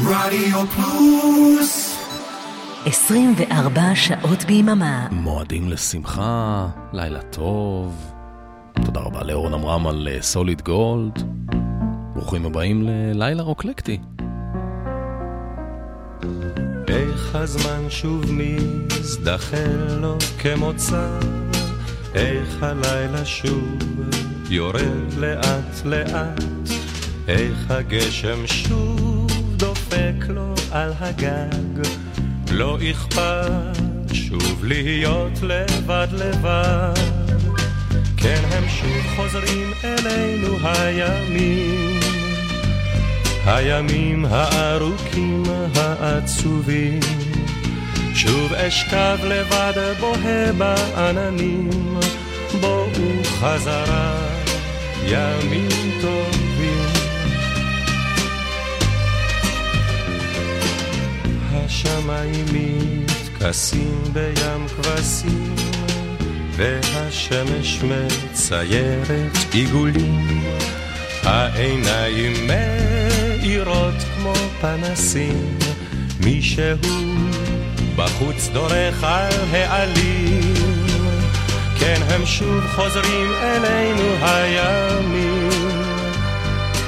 רדיו פלוס 24 שעות ביממה מועדים לשמחה, לילה טוב. תודה רבה לאורן עמרם על סוליד uh, גולד. ברוכים הבאים ללילה רוקלקטי. איך הזמן שוב מזדחל לו כמוצא, איך הלילה שוב יורד לאט לאט, איך הגשם שוב על הגג, לא אכפת שוב להיות לבד לבד. כן הם שוב חוזרים אלינו הימים, הימים הארוכים העצובים. שוב אשכב לבד בוהה בעננים, בואו חזרה ימים טובים. השמיים מתכסים בים כבשים, והשמש מציירת עיגולים. העיניים מאירות כמו פנסים, מישהו בחוץ דורך על העלים. כן, הם שוב חוזרים אלינו הימים,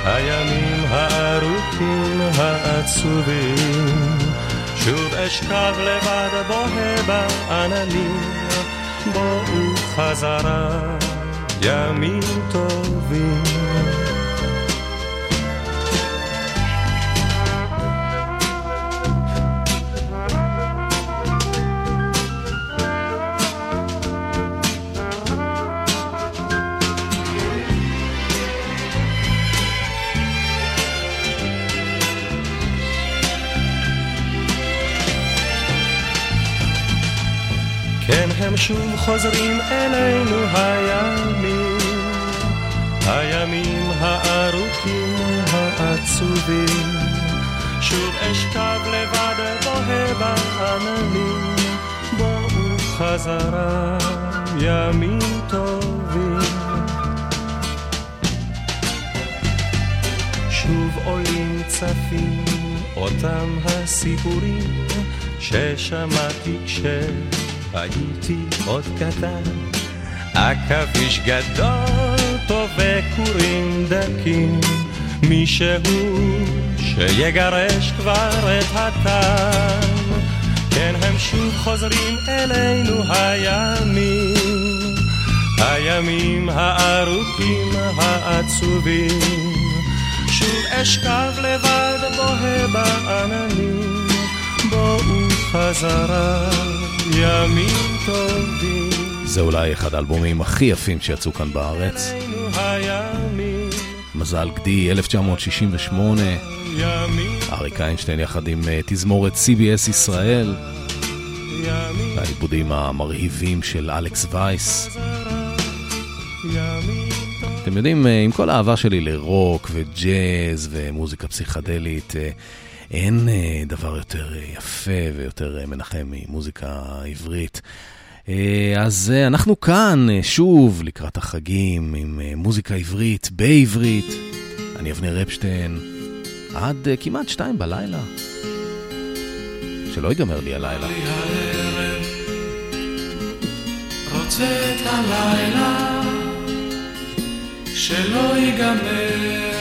הימים הארוכים העצובים. שוב אשכב לבד בוהה בעננים, בואו חזרה ימים טובים. הם שוב חוזרים אלינו הימים, הימים הארוכים העצובים. שוב אשכב לבד בוהה בעננים, בואו חזרה ימים טובים. שוב עולים צפים אותם הסיפורים ששמעתי כש... הייתי עוד קטן, עכביש גדול טוב וכורים דקים, מישהו שיגרש כבר את הטעם. כן, הם שוב חוזרים אלינו הימים, הימים הארוכים העצובים. שוב אשכב לבד בוהה בעננים, בואו חזרה. ימים טובים. זה אולי אחד האלבומים הכי יפים שיצאו כאן בארץ. מזל גדי, 1968. אריק איינשטיין יחד עם תזמורת CBS ישראל. העיבודים המרהיבים של אלכס וייס. אתם יודעים, עם כל האהבה שלי לרוק וג'אז ומוזיקה פסיכדלית, אין דבר יותר יפה ויותר מנחם ממוזיקה עברית. אז אנחנו כאן שוב לקראת החגים עם מוזיקה עברית בעברית. אני אבנר אפשטיין עד כמעט שתיים בלילה. שלא ייגמר לי הלילה שלא ייגמר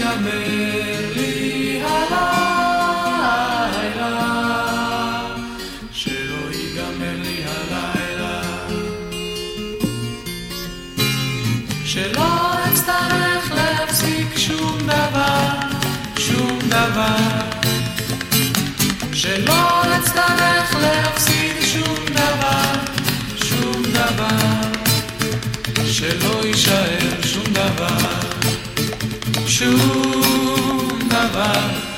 ייגמר לי הלילה, שלא ייגמר לי הלילה, שלא אצטרך להפסיק שום דבר, שום דבר, שלא אצטרך להפסיק שום דבר, שום דבר. שלא יישאר שום דבר,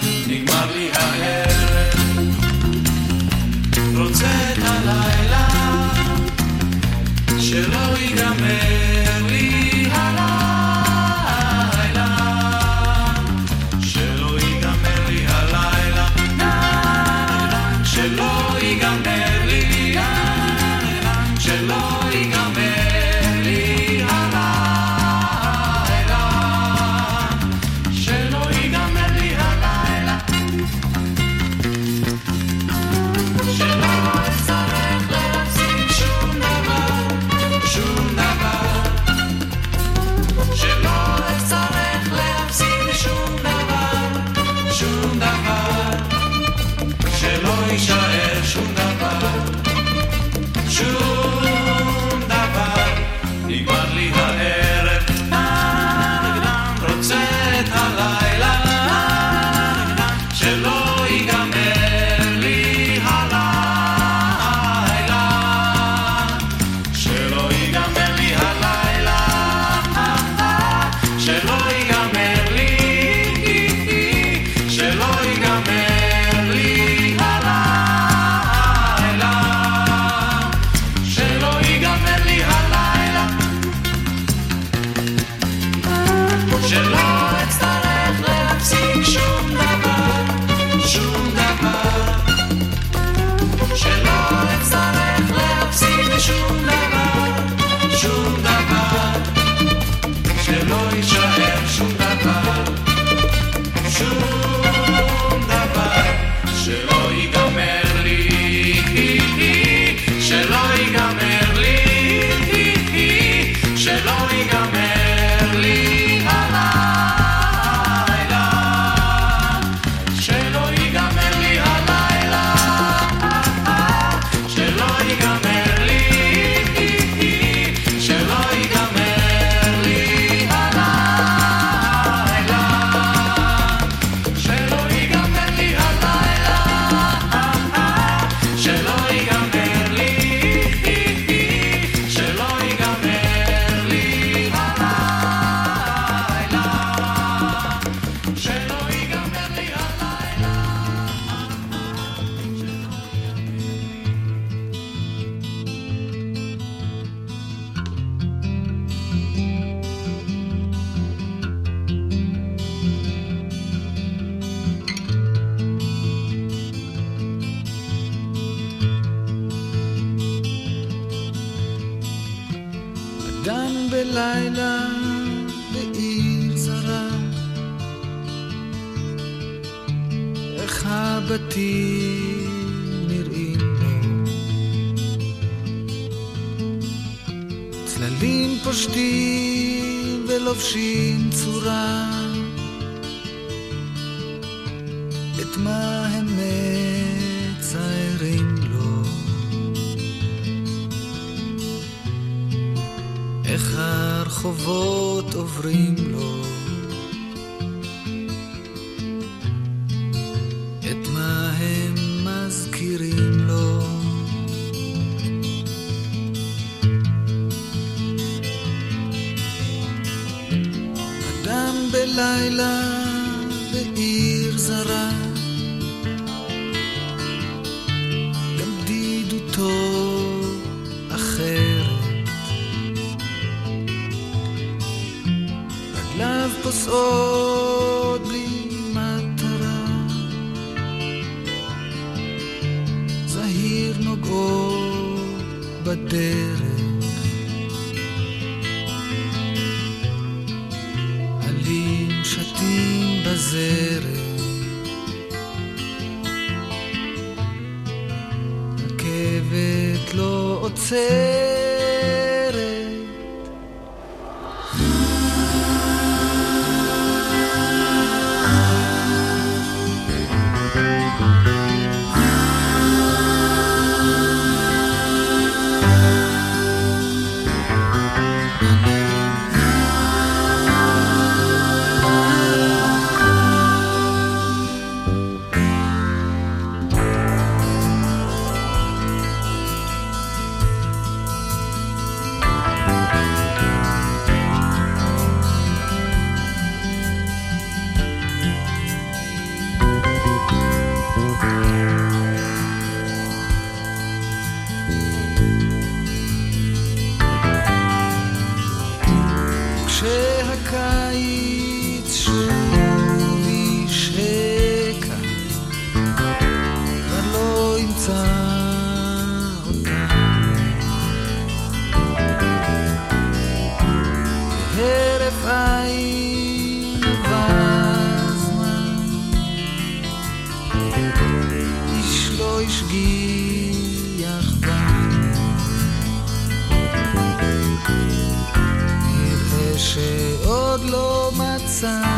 coração.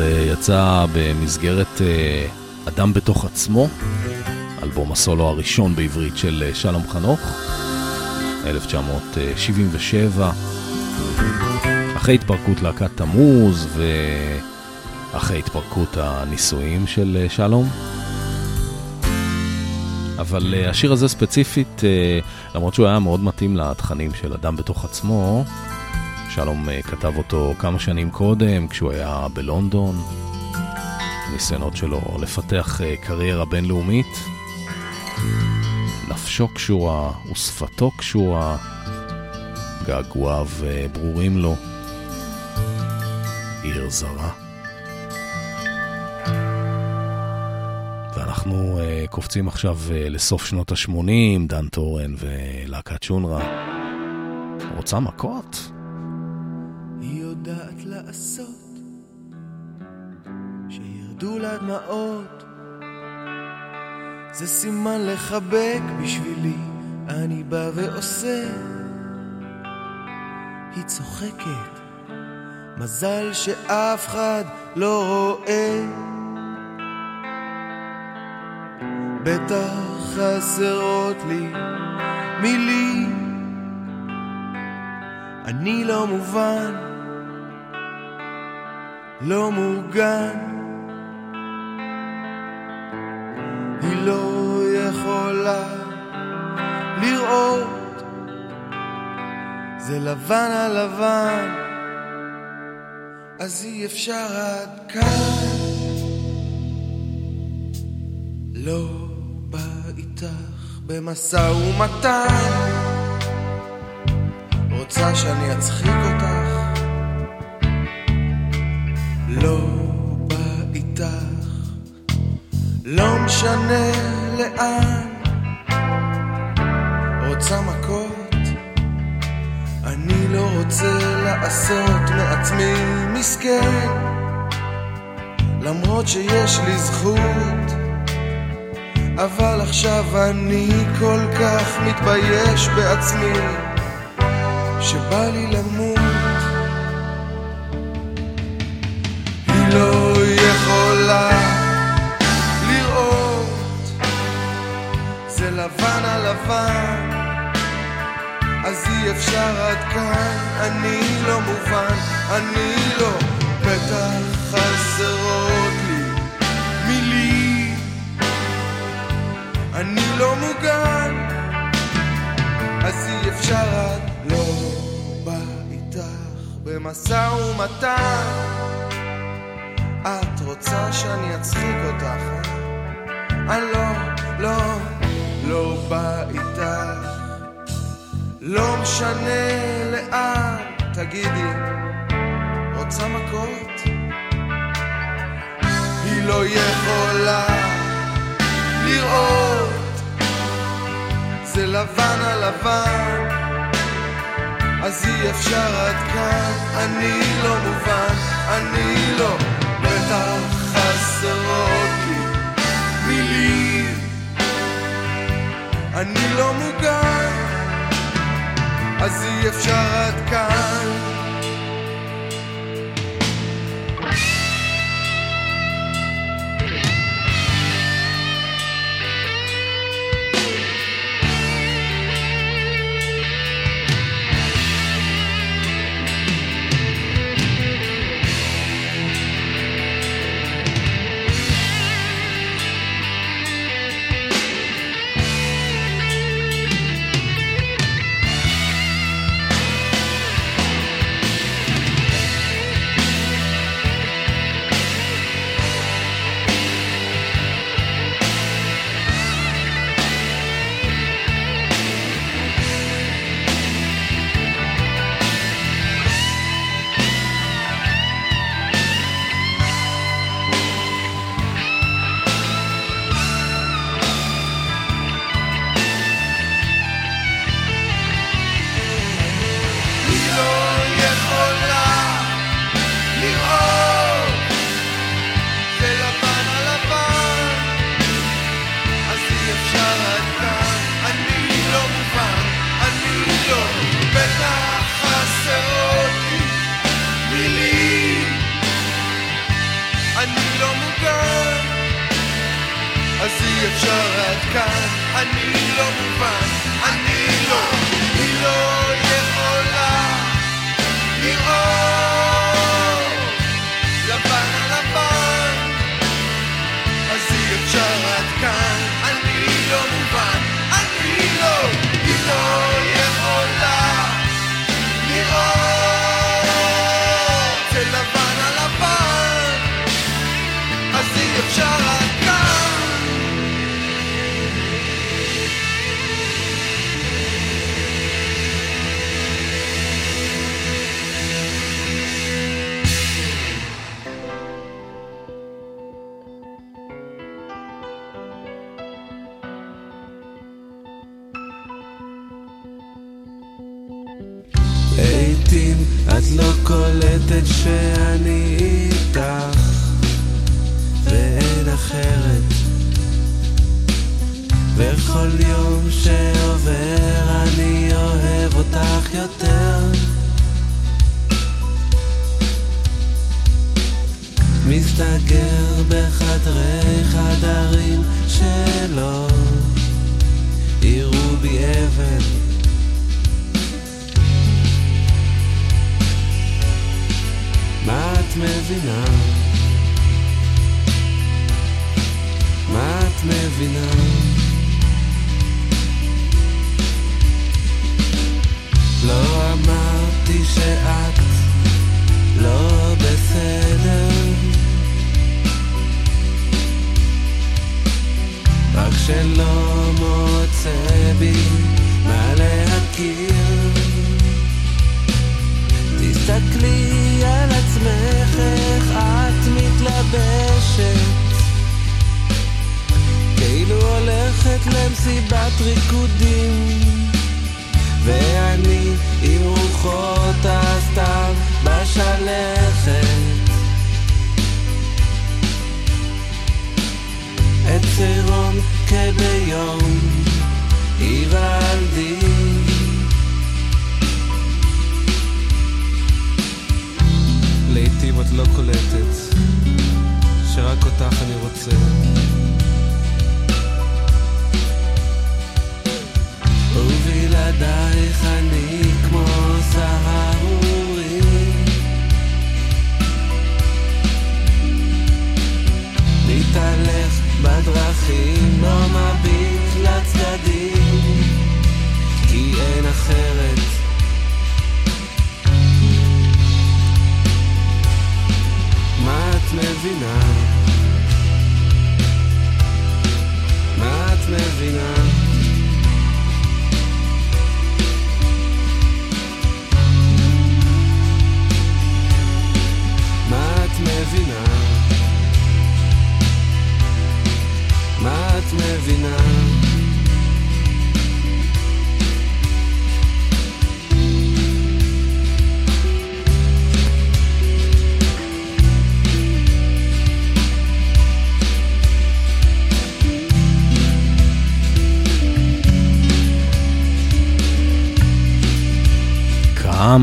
הזה יצא במסגרת אה, אדם בתוך עצמו, אלבום הסולו הראשון בעברית של אה, שלום חנוך, 1977, אחרי התפרקות להקת תמוז ואחרי התפרקות הנישואים של אה, שלום. אבל השיר הזה ספציפית, למרות שהוא היה מאוד מתאים לתכנים של אדם בתוך עצמו, שלום אה, כתב אותו כמה שנים קודם, כשהוא היה בלונדון. הניסיונות שלו לפתח אה, קריירה בינלאומית. נפשו קשורה ושפתו קשורה, געגועיו אה, ברורים לו. עיר זרה. ואנחנו קופצים עכשיו לסוף שנות ה-80, דן טורן ולהקת שונרה. רוצה מכות? שירדו לה דמעות זה סימן לחבק בשבילי. אני בא ועושה. היא צוחקת. מזל שאף אחד לא רואה. בטח חסרות לי מילים. אני לא מובן, לא מוגן. היא לא יכולה לראות, זה לבן על לבן, אז אי אפשר עד כאן. לא בא איתך במשא ומתן. רוצה שאני אצחיק אותך? לא לא משנה לאן. רוצה מכות? אני לא רוצה לעשות מעצמי מסכן, למרות שיש לי זכות. אבל עכשיו אני כל כך מתבייש בעצמי שבא לי למות לבן. אז אי אפשר עד כאן אני לא מובן אני לא בטח חסרות לי מילים. אני לא מוגן. אז אי אפשר עד לא בא איתך במשא ומתן. את רוצה שאני אצחיק אותך, אה? אני לא, לא, לא בא איתך. לא משנה לאן, תגידי, רוצה מכות? היא לא יכולה לראות. זה לבן על לבן אז אי אפשר עד כאן, אני לא מובן, אני לא, בטח חסרות לי מילים, אני לא מוגן, אז אי אפשר עד כאן.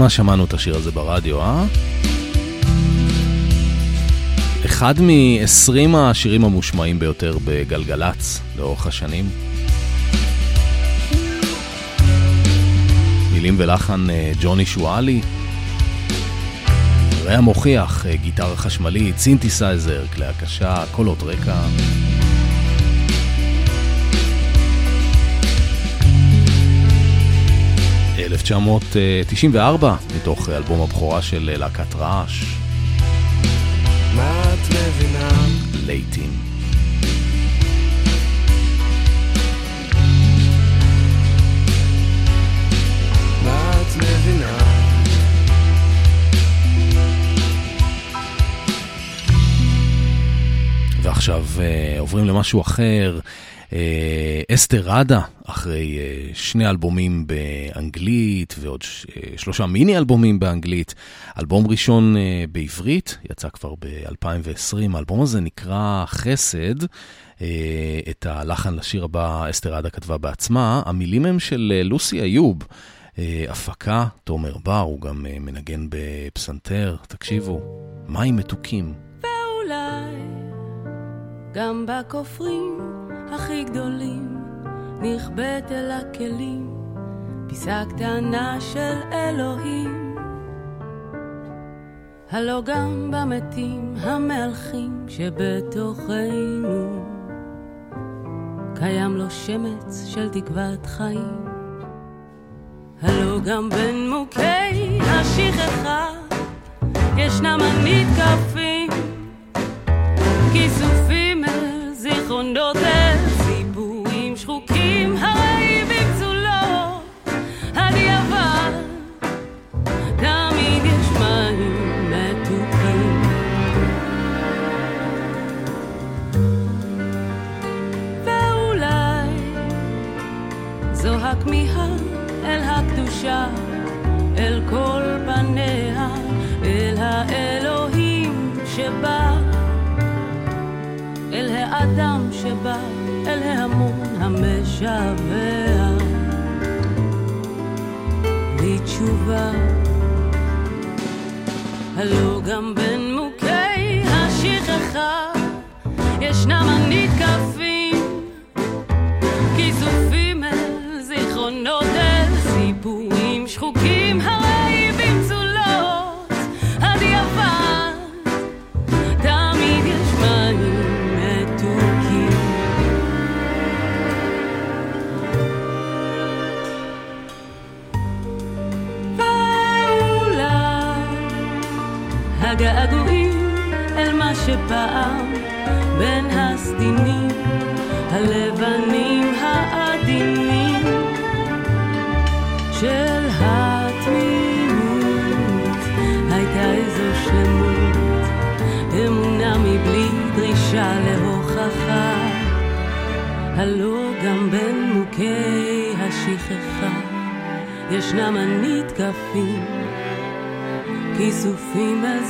כמה שמענו את השיר הזה ברדיו, אה? אחד מ-20 השירים המושמעים ביותר בגלגלצ לאורך השנים. מילים ולחן אה, ג'וני שועלי. רע מוכיח, אה, גיטרה חשמלית, סינתסייזר, כלי הקשה, קולות רקע. 1994, מתוך אלבום הבכורה של להקת רעש. מה את מבינה? לעיתים. מה את מבינה? ועכשיו uh, עוברים למשהו אחר. אה, אסתר ראדה, אחרי אה, שני אלבומים באנגלית ועוד אה, שלושה מיני אלבומים באנגלית. אלבום ראשון בעברית, יצא כבר ב-2020, האלבום הזה נקרא חסד. את הלחן לשיר הבא אסתר ראדה כתבה בעצמה. המילים הם של לוסי איוב. הפקה, תומר בר, הוא גם מנגן בפסנתר. תקשיבו, מים מתוקים. ואולי גם בכופרים הכי גדולים, נכבאת אל הכלים, פיסה קטנה של אלוהים. הלא גם במתים המהלכים שבתוכנו, קיים לו שמץ של תקוות חיים. הלא גם בין מוכי השכחה, ישנם הנתקפים, כיסופים אל זיכרונות שחוקים שבא אל ההמון המשווע לתשובה. הלא גם בין מוכי השכחה ישנם הנתקפים, כיסופים שפעם בין הסדינים הלבנים העדינים של התמימות. הייתה איזו שלמות אמונה מבלי דרישה להוכחה. הלא גם בין מוכי השכחה ישנם הנתקפים כיסופים על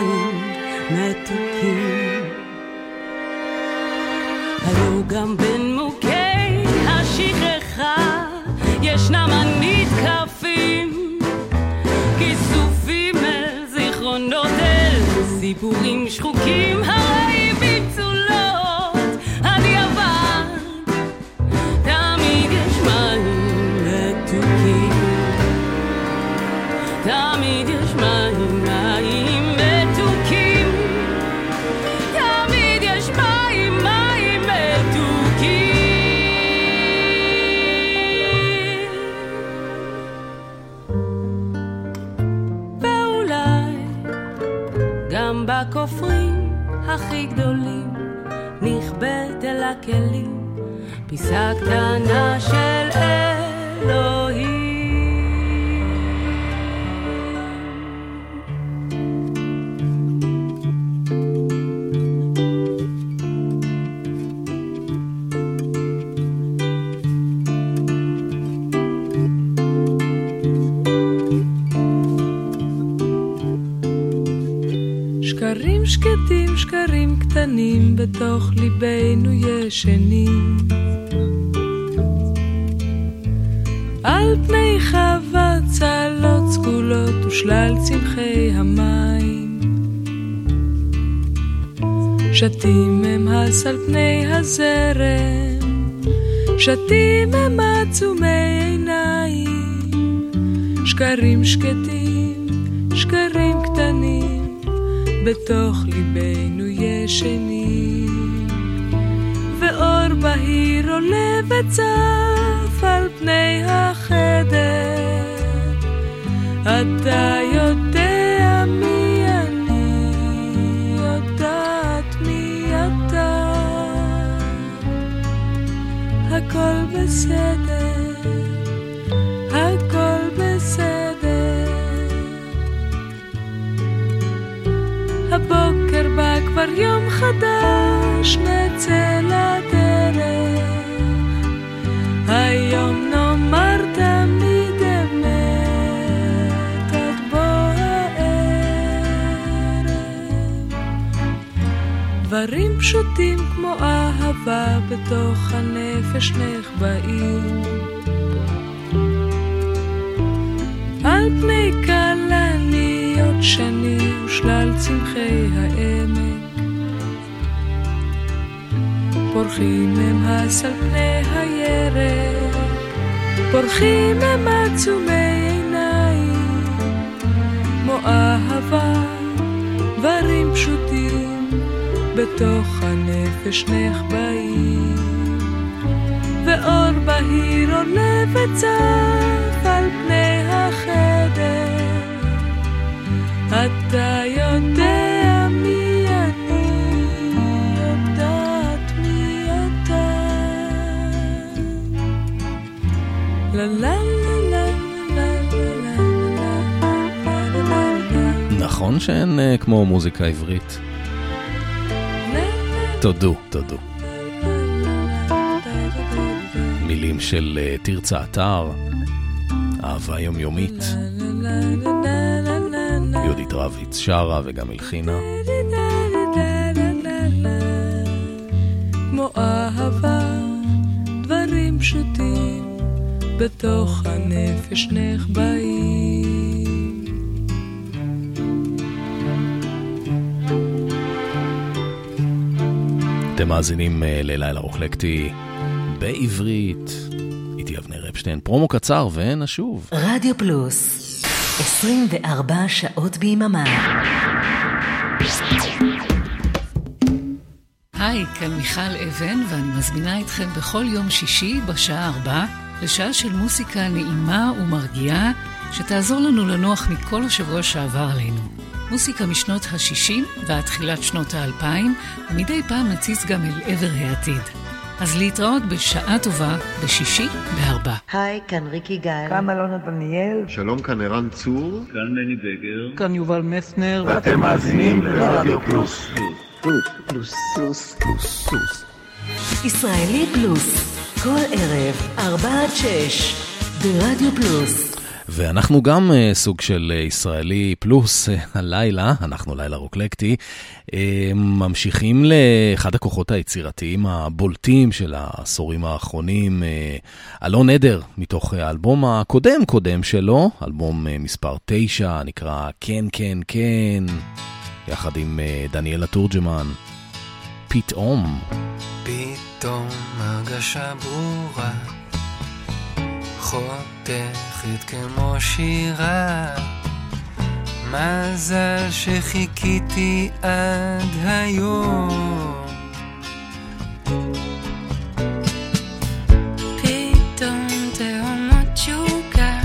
תמיד יש מים מתוקים היו גם פיסה קטנה של אלוהים. שקרים שקטים, שקרים קטנים בתוך שתים הם הס על פני הזרם, שתים הם עצומי עיניים, שקרים שקטים, שקרים קטנים, בתוך ליבנו ישנים. ואור בהיר עולה וצף בסדר, הכל בסדר. הבוקר בא כבר יום חדש, נצא לדרך. היום נאמר תמיד אמת עד בוא הערב. דברים פשוטים אהבה בתוך הנפש נחבאים. על פני כלניות שני ושלל צמחי העמק. פורחים הם הס על פני הירק, פורחים הם עצומי עיניים, כמו אהבה, דברים פשוטים, בתוך הנפש כשמך בעיר, ואור בהיר עולה וצף על פני החדר. אתה יודע מי אני, יודעת מי אתה. נכון שאין כמו מוזיקה עברית תודו, תודו. מילים של אה, תרצה אתר, אהבה יומיומית, יהודית רביץ שרה וגם הלחינה. כמו אהבה, דברים פשוטים, בתוך הנפש נחבאים. אתם מאזינים אה, ללילה רוחלקטי בעברית, איתי אבנר אפשטיין, פרומו קצר ונשוב. רדיו פלוס 24 שעות ביממה. היי, כאן מיכל אבן, ואני מזמינה אתכם בכל יום שישי בשעה ארבע לשעה של מוסיקה נעימה ומרגיעה, שתעזור לנו לנוח מכל השבוע שעבר עלינו. מוסיקה משנות ה-60 ועד תחילת שנות ה-2000, ומדי פעם נציץ גם אל עבר העתיד. אז להתראות בשעה טובה בשישי בארבע. היי, כאן ריקי גל. כאן אלונה דניאל. שלום, כאן ערן צור. כאן מני בגר. כאן יובל מסנר. ואתם מאזינים לרדיו פלוס. פלוס, פלוס, פלוס, פלוס, פלוס. ישראלי פלוס, כל ערב, ארבע עד שש, ברדיו פלוס. ואנחנו גם uh, סוג של uh, ישראלי פלוס uh, הלילה, אנחנו לילה רוקלקטי, ממשיכים לאחד הכוחות היצירתיים הבולטים של העשורים האחרונים, אלון עדר, מתוך האלבום הקודם קודם שלו, אלבום מספר 9, נקרא כן כן כן, יחד עם דניאלה תורג'מן, פתאום. פתאום הרגשה ברורה חותכת כמו שירה. מזל שחיכיתי עד היום. פתאום תהומות תשוקה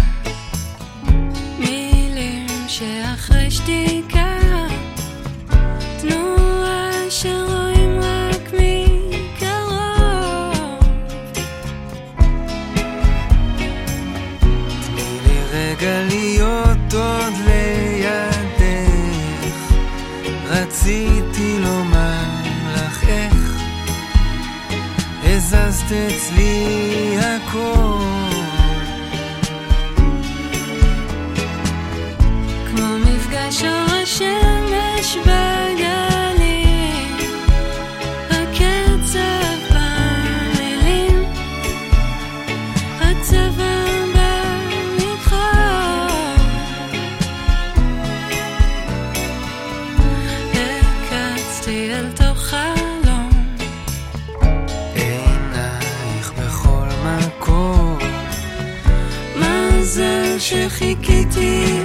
מילים שאחרי שתיקה רציתי לומר לך איך. הזזת אצלי הכל. כמו מפגש השמש בגן שחיכיתי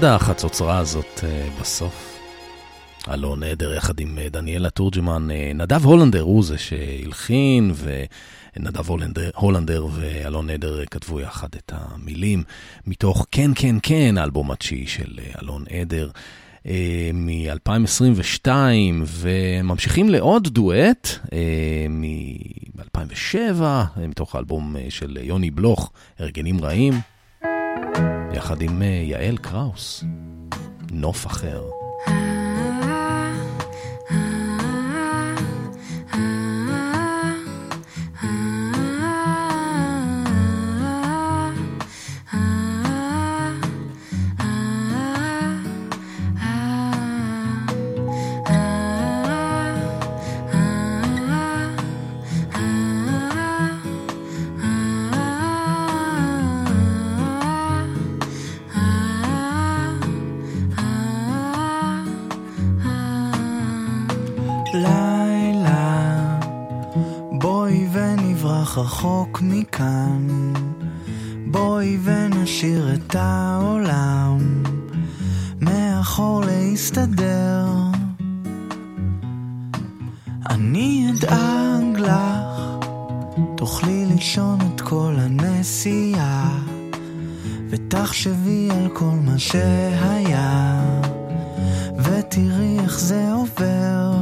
במיוחד החצוצרה הזאת אה, בסוף. הלא נהדר יחד עם אה, דניאלה תורג'מן. אה, נדב הולנדר הוא זה שהלחין, ונדב הולנדר, הולנדר ואלון נהדר כתבו יחד את המילים מתוך כן כן כן, האלבום התשיעי של אלון עדר. מ-2022, וממשיכים לעוד דואט מ-2007, מתוך האלבום של יוני בלוך, הרגלים רעים, יחד עם אה, יעל קראוס, נוף אחר. ונברח רחוק מכאן, בואי ונשאיר את העולם מאחור להסתדר. אני אדאג לך, תוכלי לישון את כל הנסיעה, ותחשבי על כל מה שהיה, ותראי איך זה עובר.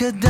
זה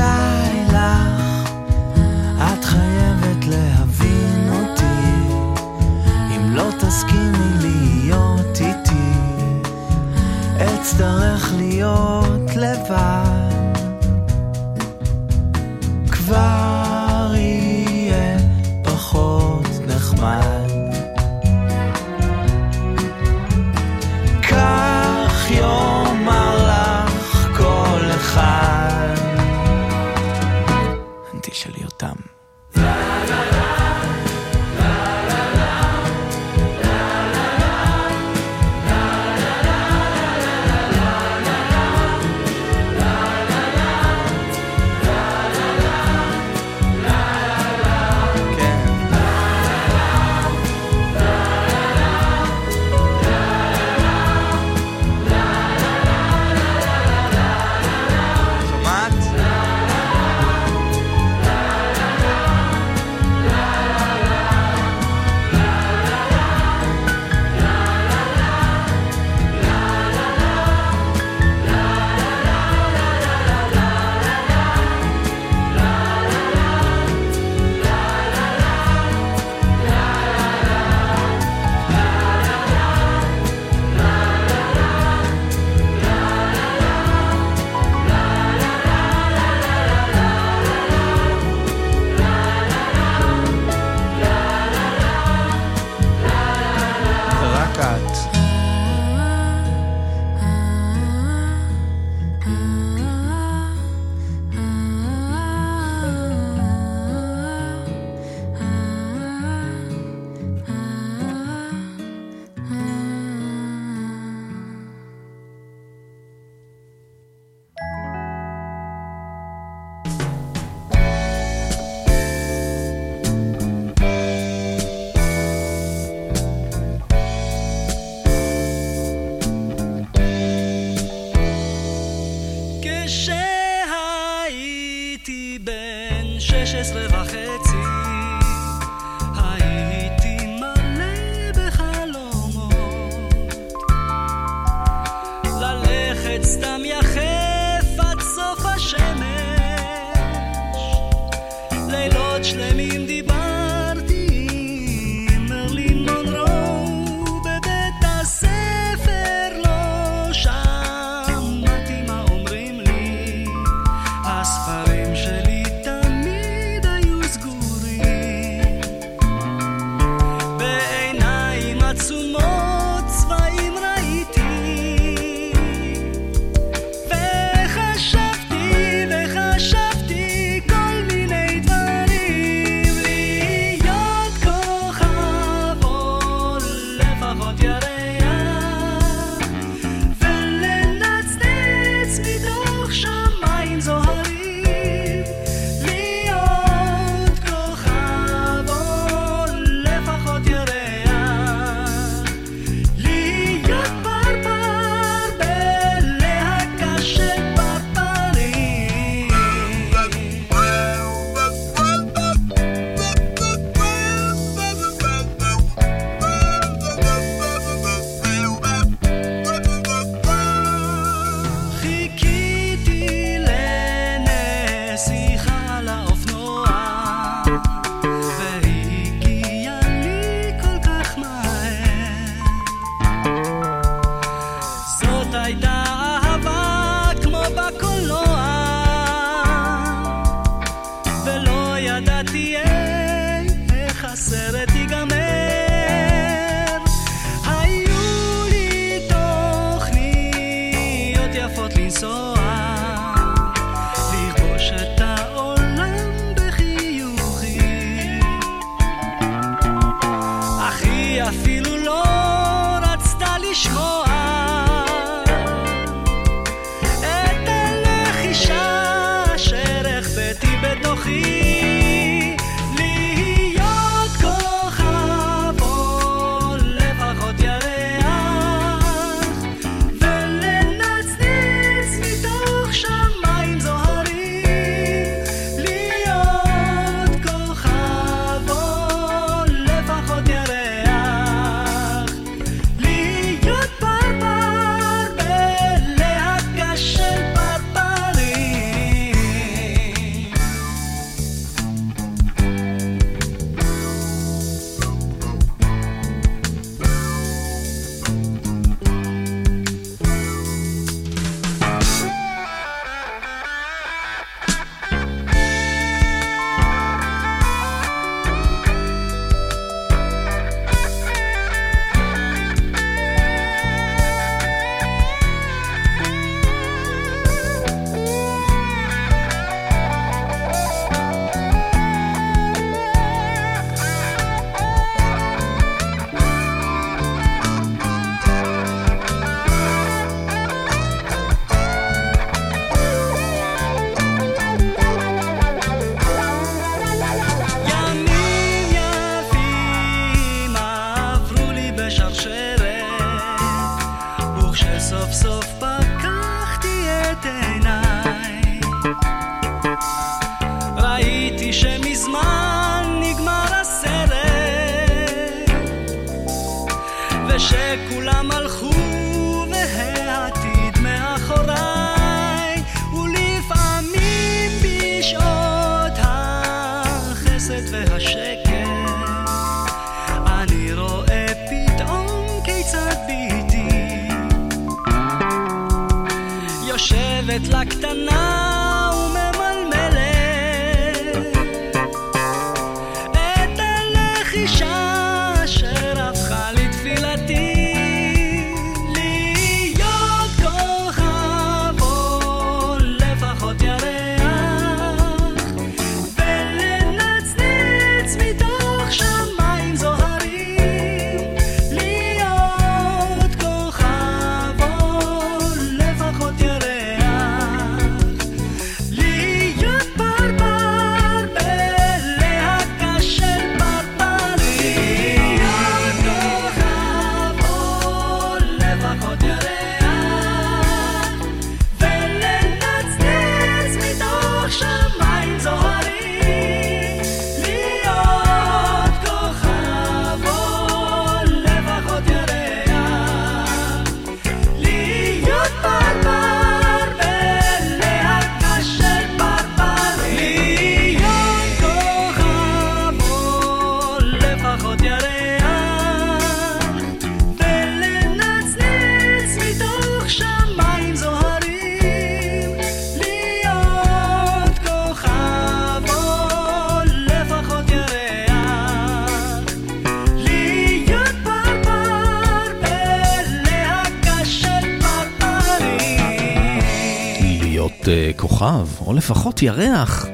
או לפחות ירח.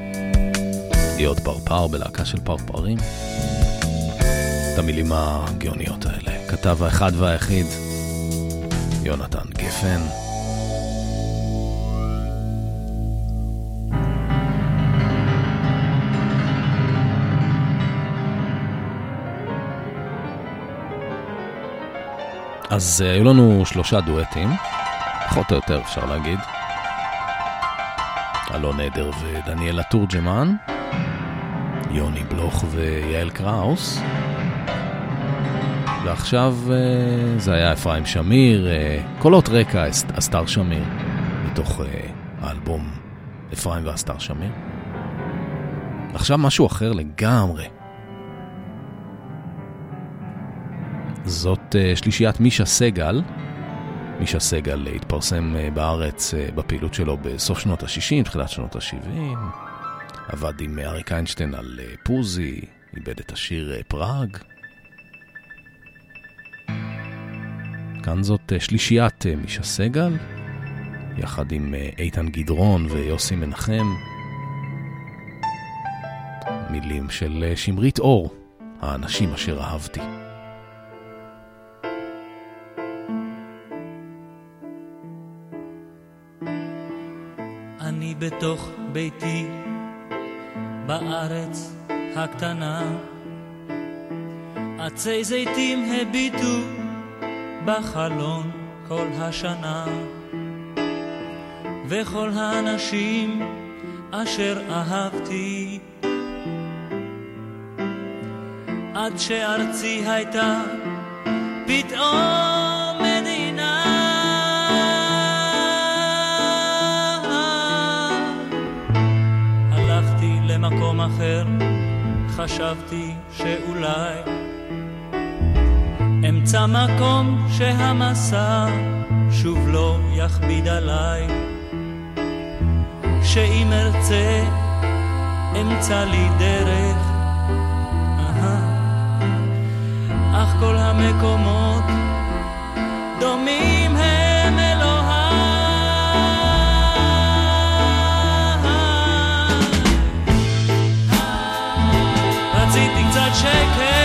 להיות פרפר בלהקה של פרפרים. את המילים הגאוניות האלה כתב האחד והיחיד, יונתן גפן. אז אה, היו לנו שלושה דואטים, פחות או יותר אפשר להגיד. אלון עדר ודניאלה תורג'מן, יוני בלוך ויעל קראוס. ועכשיו אה, זה היה אפרים שמיר, אה, קולות רקע, אס- אסתר שמיר, מתוך אה, האלבום אפרים ואסתר שמיר. עכשיו משהו אחר לגמרי. זאת שלישיית מישה סגל. מישה סגל התפרסם אה, בארץ אה, בפעילות שלו בסוף שנות ה-60, תחילת שנות ה-70. עבד עם אריק איינשטיין על אה, פוזי, איבד את השיר פראג. כאן זאת שלישיית מישה סגל, יחד עם איתן גדרון ויוסי מנחם. מילים של שמרית אור, האנשים אשר אהבתי. בתוך ביתי בארץ הקטנה. עצי זיתים הביטו בחלון כל השנה. וכל האנשים אשר אהבתי. עד שארצי הייתה פתאום אחר, חשבתי שאולי אמצא מקום שהמסע שוב לא יכביד עליי, שאם ארצה אמצא לי דרך, אהה. אך כל המקומות דומים רציתי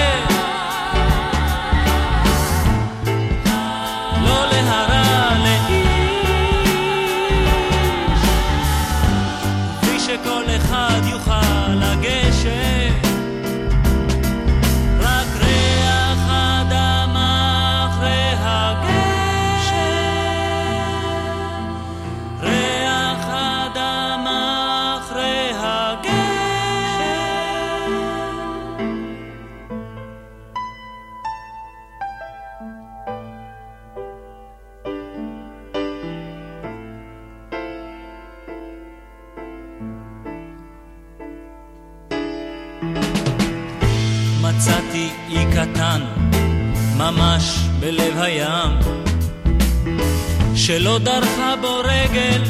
שלא דרכה בו רגל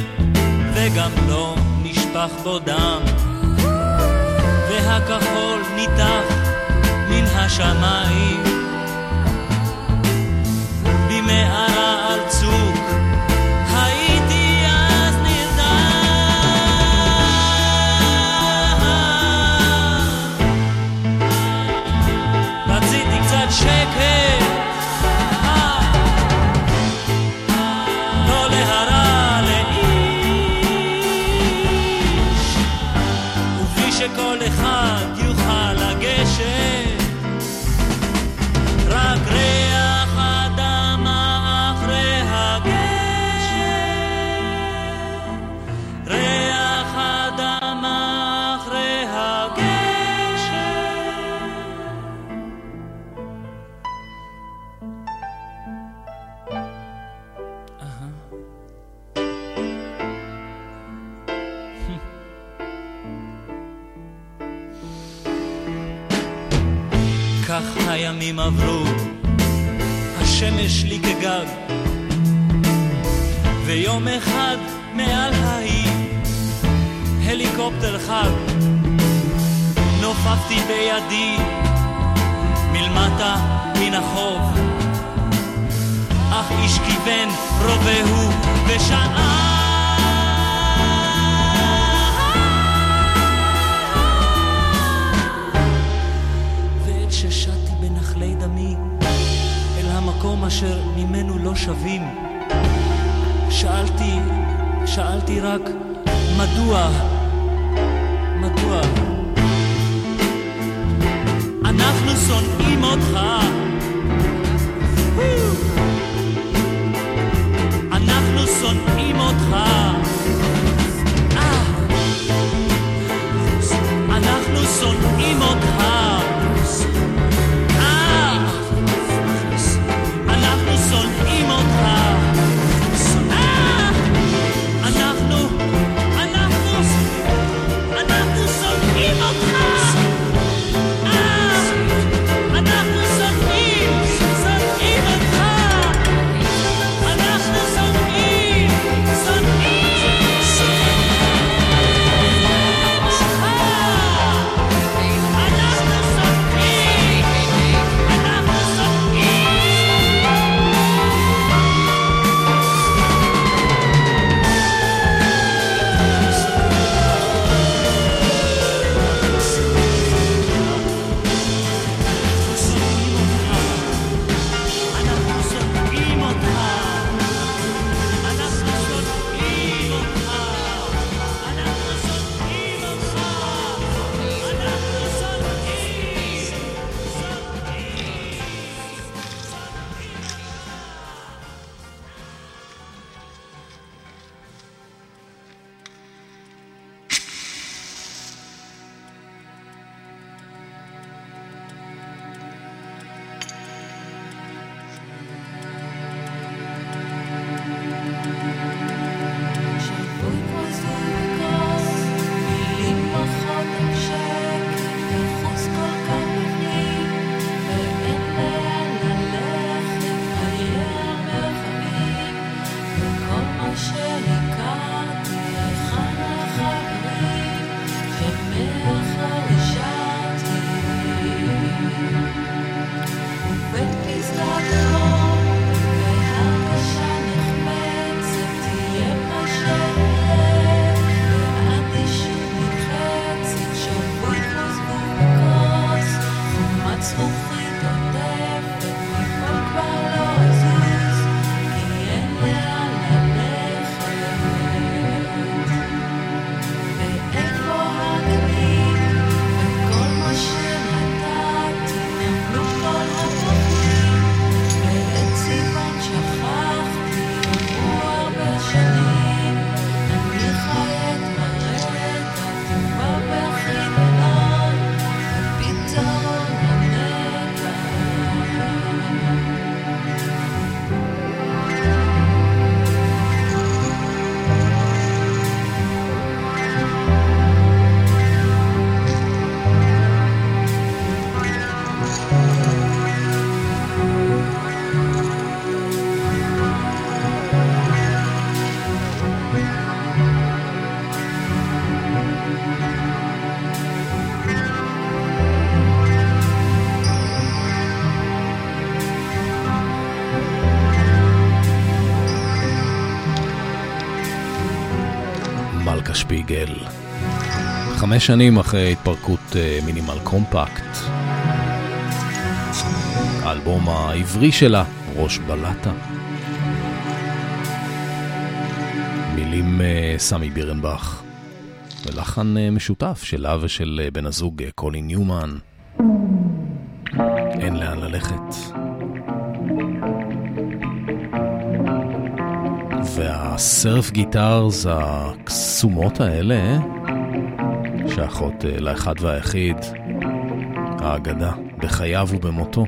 וגם לא נשפך בו דם. והכחול ניתח מן השמיים במערה על צור. חמש שנים אחרי התפרקות מינימל קומפקט. האלבום העברי שלה, ראש בלטה. מילים סמי בירנבך, ולחן משותף שלה ושל בן הזוג קולין ניומן. אין לאן ללכת. והסרף גיטרס הקסומות האלה, שייכות לאחד והיחיד, האגדה, בחייו ובמותו,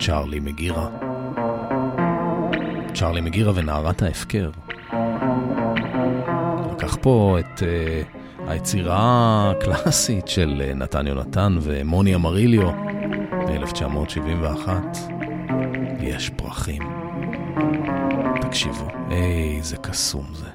צ'ארלי מגירה. צ'ארלי מגירה ונערת ההפקר. לקח פה את uh, היצירה הקלאסית של uh, נתן יונתן ומוני אמריליו ב-1971, יש פרחים. תקשיבו, איזה קסום זה.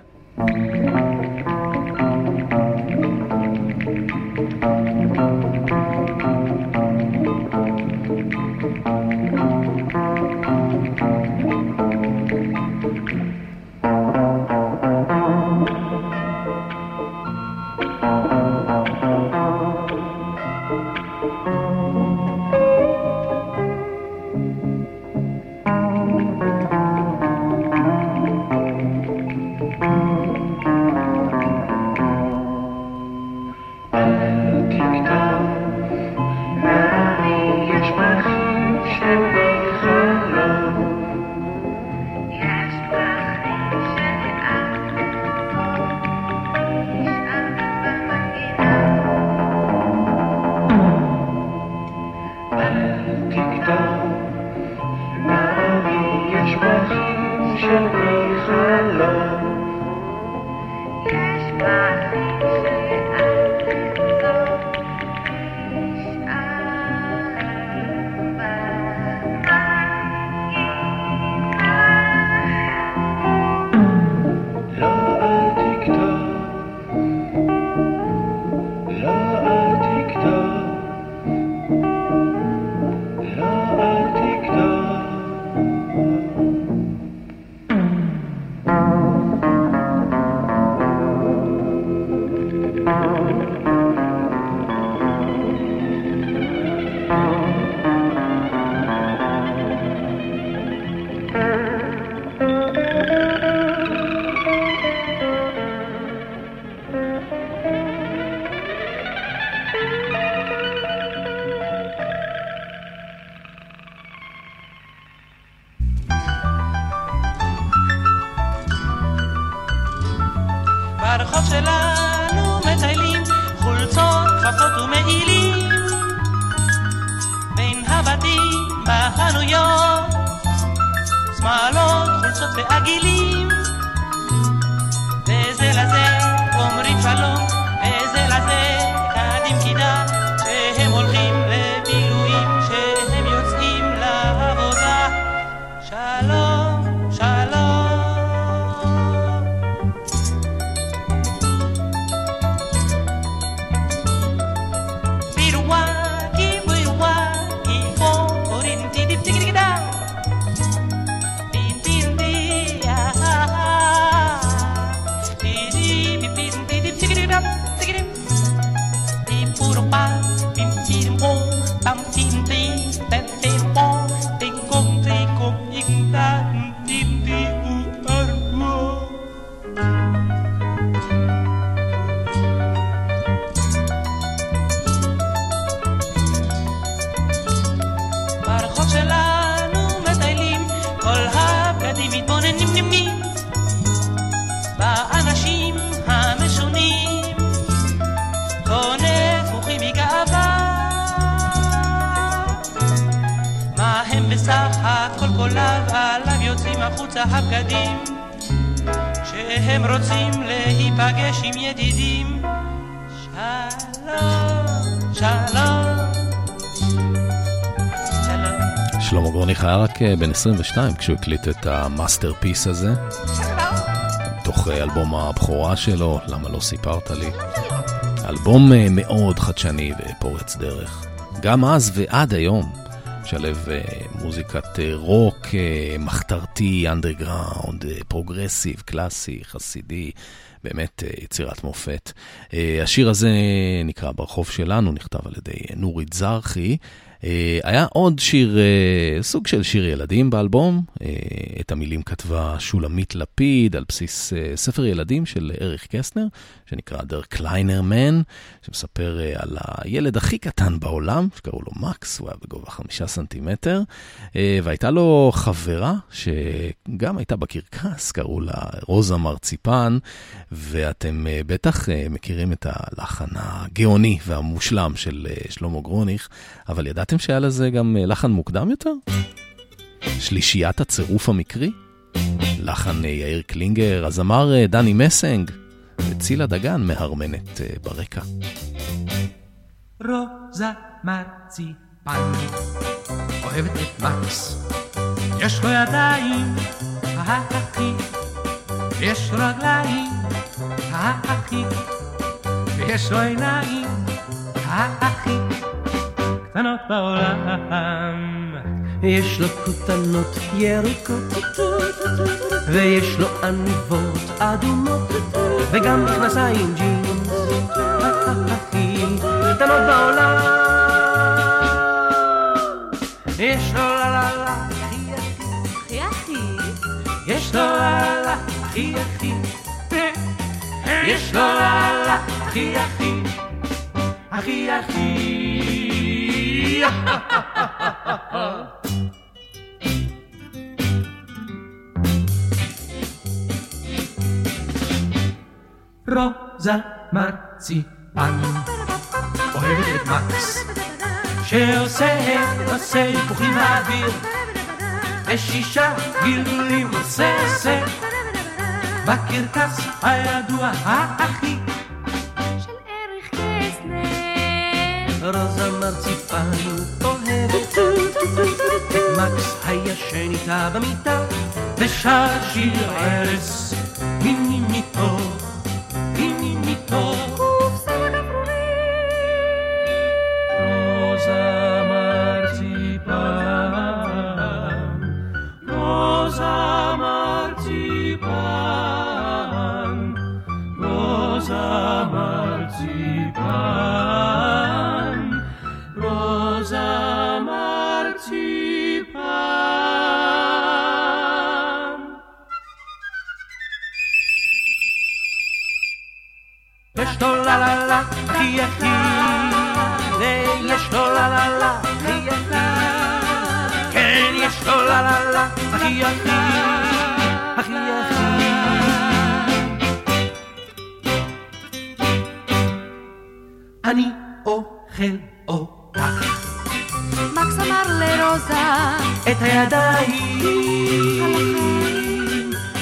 בן 22 כשהוא הקליט את ה masterpiece הזה. תוך אלבום הבכורה שלו, למה לא סיפרת לי? אלבום מאוד חדשני ופורץ דרך. גם אז ועד היום, שלב מוזיקת רוק, מחתרתי, אנדרגראונד, progressive, קלאסי, חסידי, באמת יצירת מופת. השיר הזה נקרא ברחוב שלנו, נכתב על ידי נורית זרחי. אה, היה עוד שיר, אה, סוג של שיר ילדים באלבום. אה, את המילים כתבה שולמית לפיד על בסיס ספר ילדים של אריך קסנר, שנקרא Der Kleiner Man, שמספר על הילד הכי קטן בעולם, שקראו לו מקס, הוא היה בגובה חמישה סנטימטר, והייתה לו חברה שגם הייתה בקרקס, קראו לה רוזה מרציפן, ואתם בטח מכירים את הלחן הגאוני והמושלם של שלמה גרוניך, אבל ידעתם ידעתם שהיה לזה גם אה, לחן מוקדם יותר? שלישיית הצירוף המקרי? לחן אה, יאיר קלינגר, הזמר אה, דני מסנג, וצילה דגן מהרמנת ברקע. רוזה מרציפן, אוהבת את מקס, יש לו ידיים, ההכי, יש רגליים, ההכי, ויש לו עיניים, ההכי. קטנות בעולם. יש לו כותנות ירוקות, ויש לו עניבות אדומות, וגם מכנסיים ג'ינס, הכי קטנות בעולם. יש לו לה לה לה, הכי הכי, יש לו לה לה, הכי הכי, יש לו לה לה, הכי הכי, הכי הכי. רוזה מרציפן אוהבת את מקס שעושה, עושה היפוכים באוויר ושישה גלגולים עושה, עושה בקרקס הידוע הכי רוזה מרציפן אוהבת מקס הישן איתה במיטה ושר שיר ערש מינימיתו, מינימיתו הכי, ויש לו לה לה לה, הכי, כן יש לו לה לה לה, הכי הכי. אני אוכל אותך. מקס אמר לרוזה את הידיים,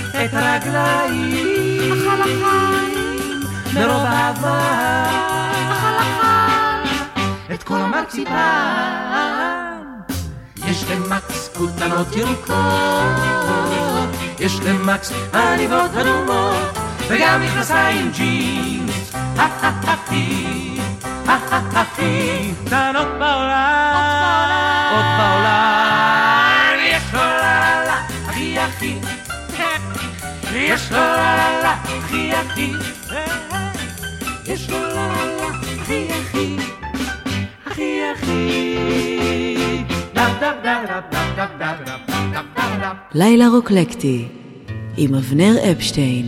את הרגליים, אכל מרוב אהבה, את כל המרציפן. יש למקס כותנות ירוקות, יש למקס עניבות אדומות, וגם מכנסיים ג'ינס, הכי, הכי, קטנות בעולם, עוד בעולם, יש לו לה לה, הכי הכי, יש לו לה לה, הכי הכי. יש לו לילה הכי הכי, הכי הכי. לילה רוקלקטי עם אבנר אפשטיין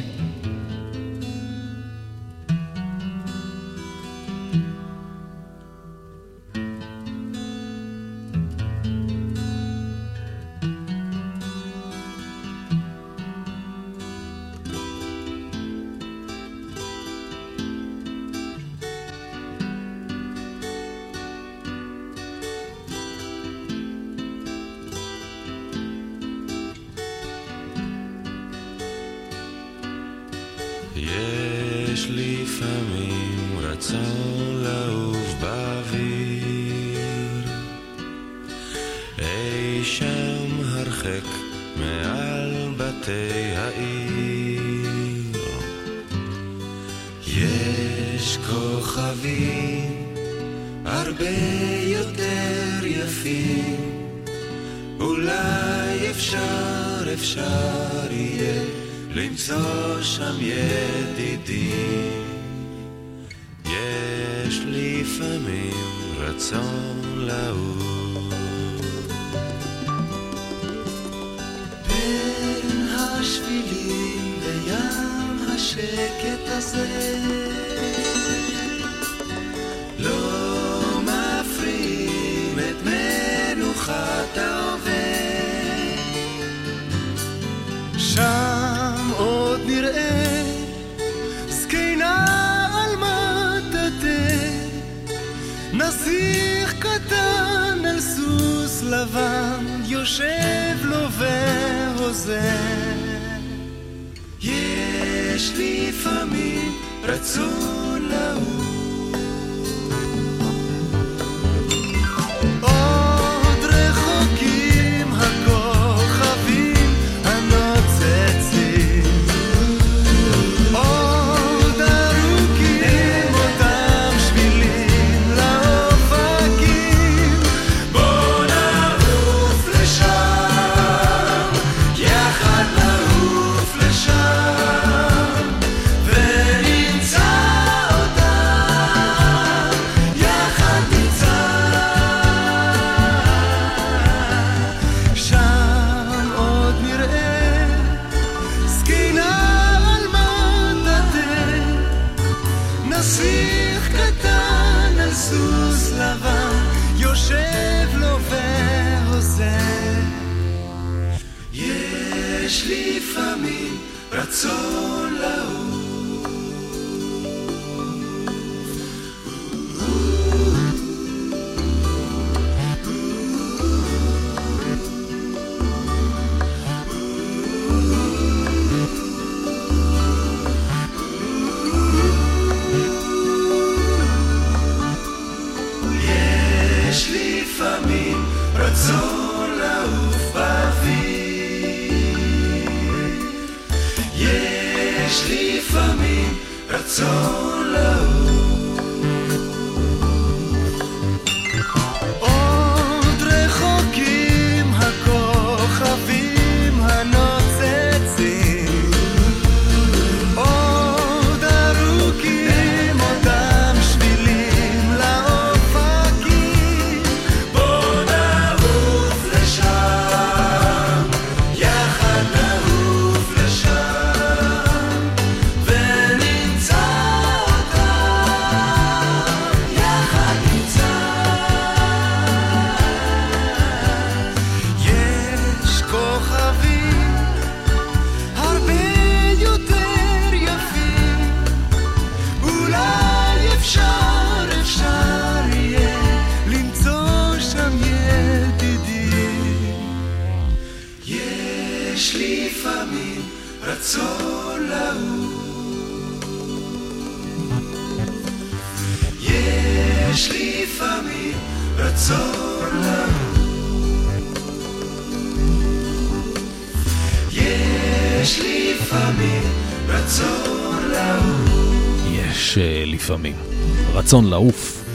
רצון לעוף.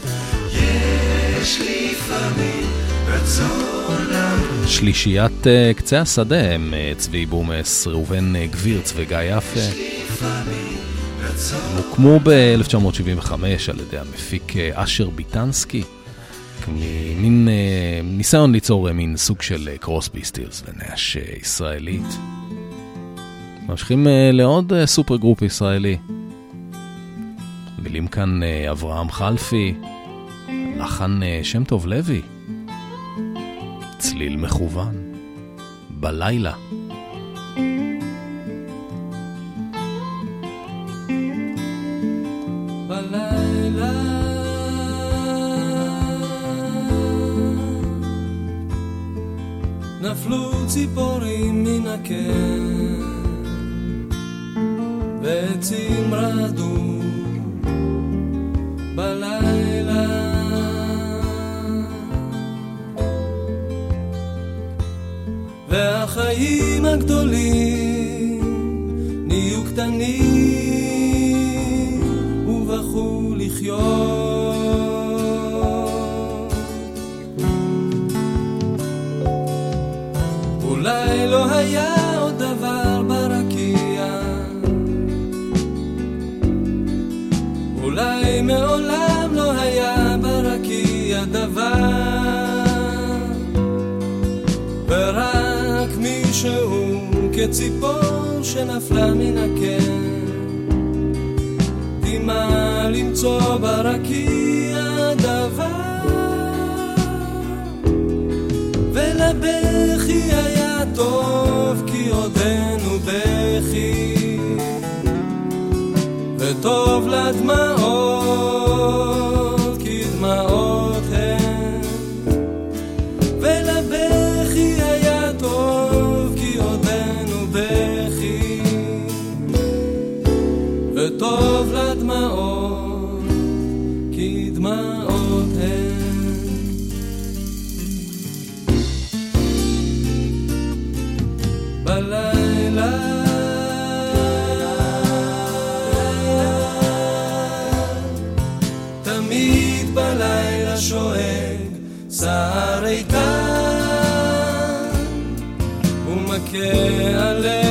יש שלישיית אה, קצה השדה הם אה, צבי בומס, ראובן אה, גבירץ וגיא יפה. הם הוקמו ב-1975 על ידי המפיק אשר ביטנסקי, מין ניסיון ליצור מין סוג של קרוסבי סטילס ונאש ישראלית. ממשיכים לעוד supergroup ישראלי, כאן אה, אברהם חלפי, לחן אה, שם טוב לוי, צליל מכוון, בלילה. שואג, סער איתן, ומכה עליהם.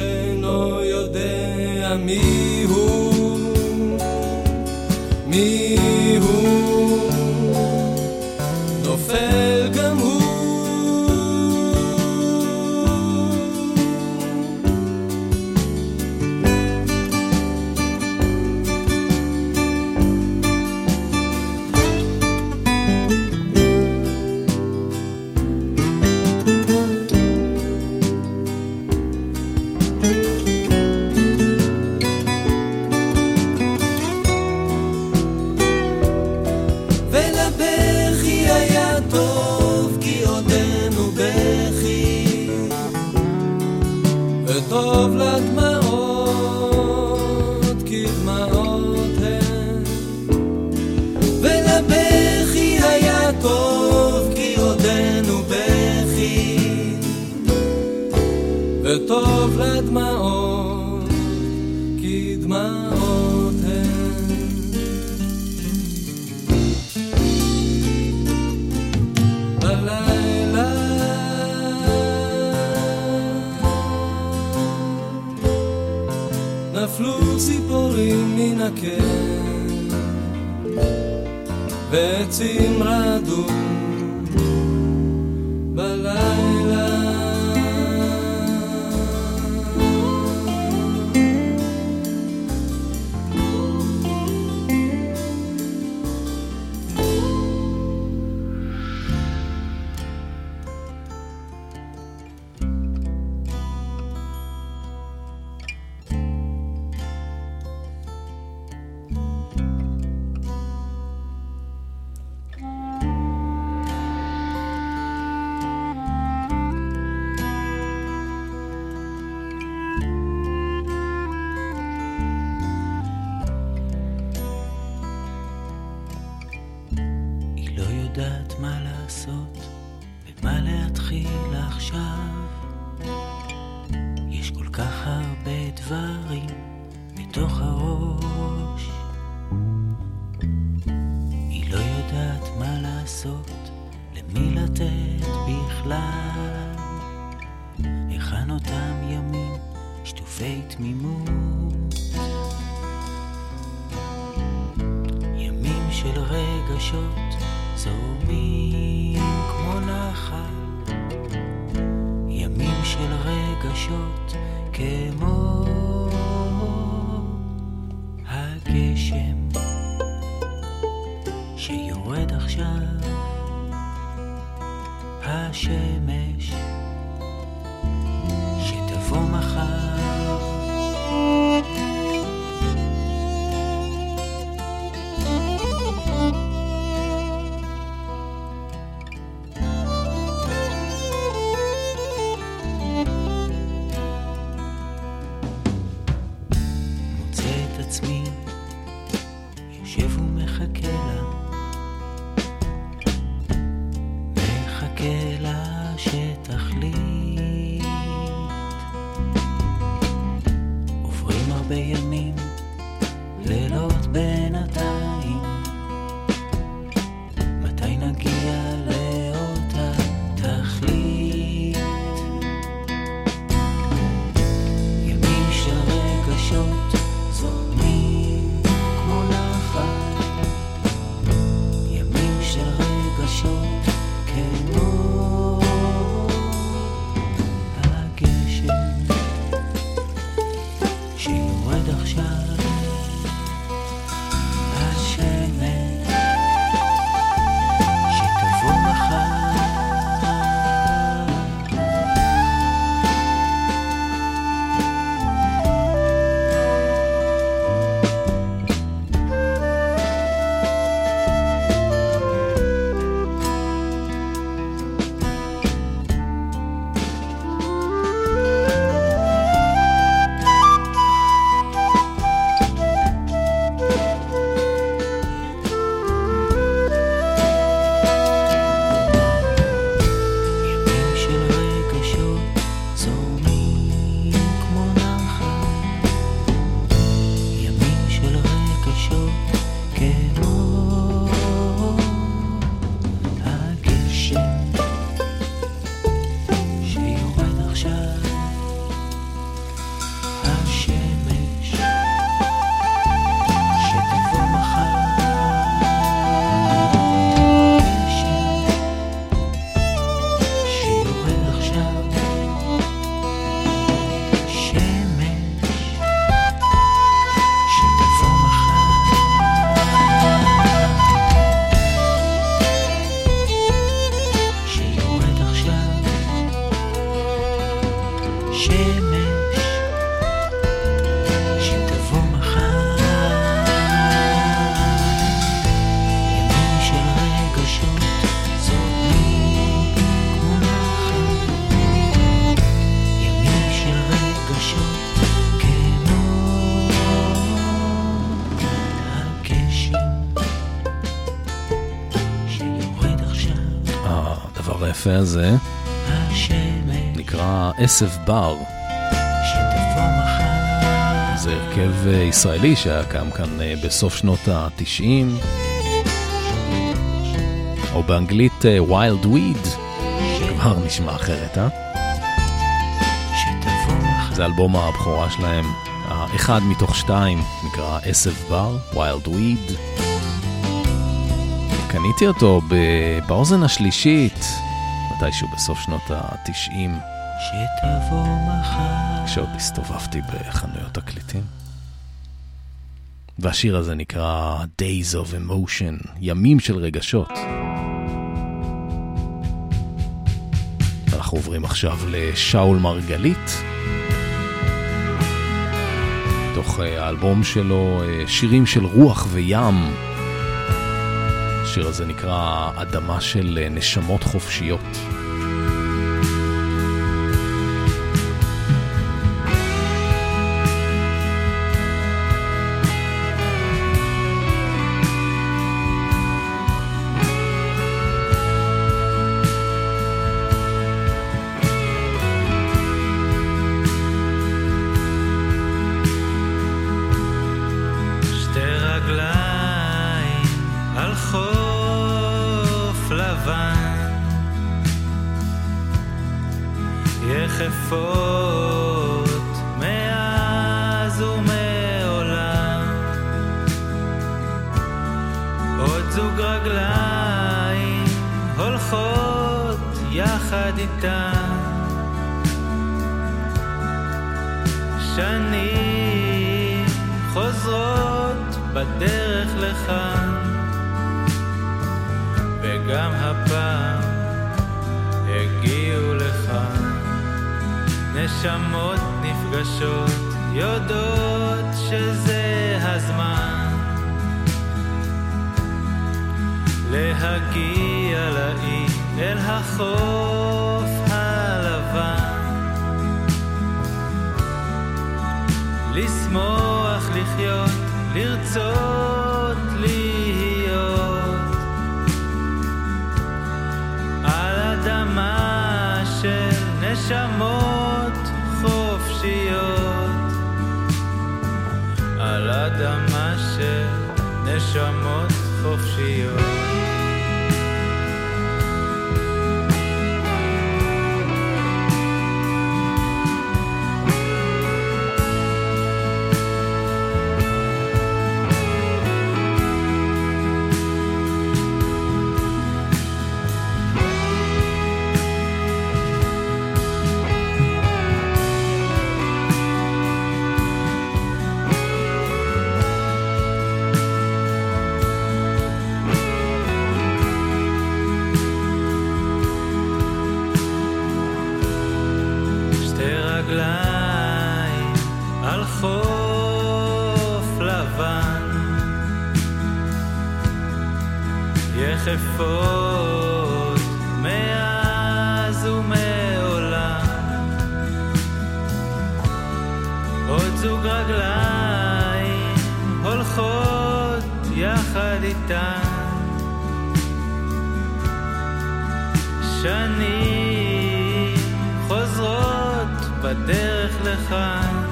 שאינו יודע מי כן. שקט ועצים רדו הגשם שיורד עכשיו, השמש שתבוא מחר. היפה הזה נקרא עשב בר. זה הרכב אה, ישראלי שהיה קיים כאן אה, בסוף שנות ה-90, או באנגלית אה, Wild Weed, כבר נשמע אחרת, אה? זה אלבום הבכורה שלהם, האחד מתוך שתיים, נקרא עשב בר, Wild Weed. קניתי אותו באוזן השלישית, מתישהו בסוף שנות ה-90, שתבוא מחר כשעוד הסתובבתי בחנויות תקליטים. והשיר הזה נקרא Days of Emotion, ימים של רגשות. אנחנו עוברים עכשיו לשאול מרגלית, תוך אה, האלבום שלו, אה, שירים של רוח וים. השיר הזה נקרא אדמה של אה, נשמות חופשיות. בדרך לכאן.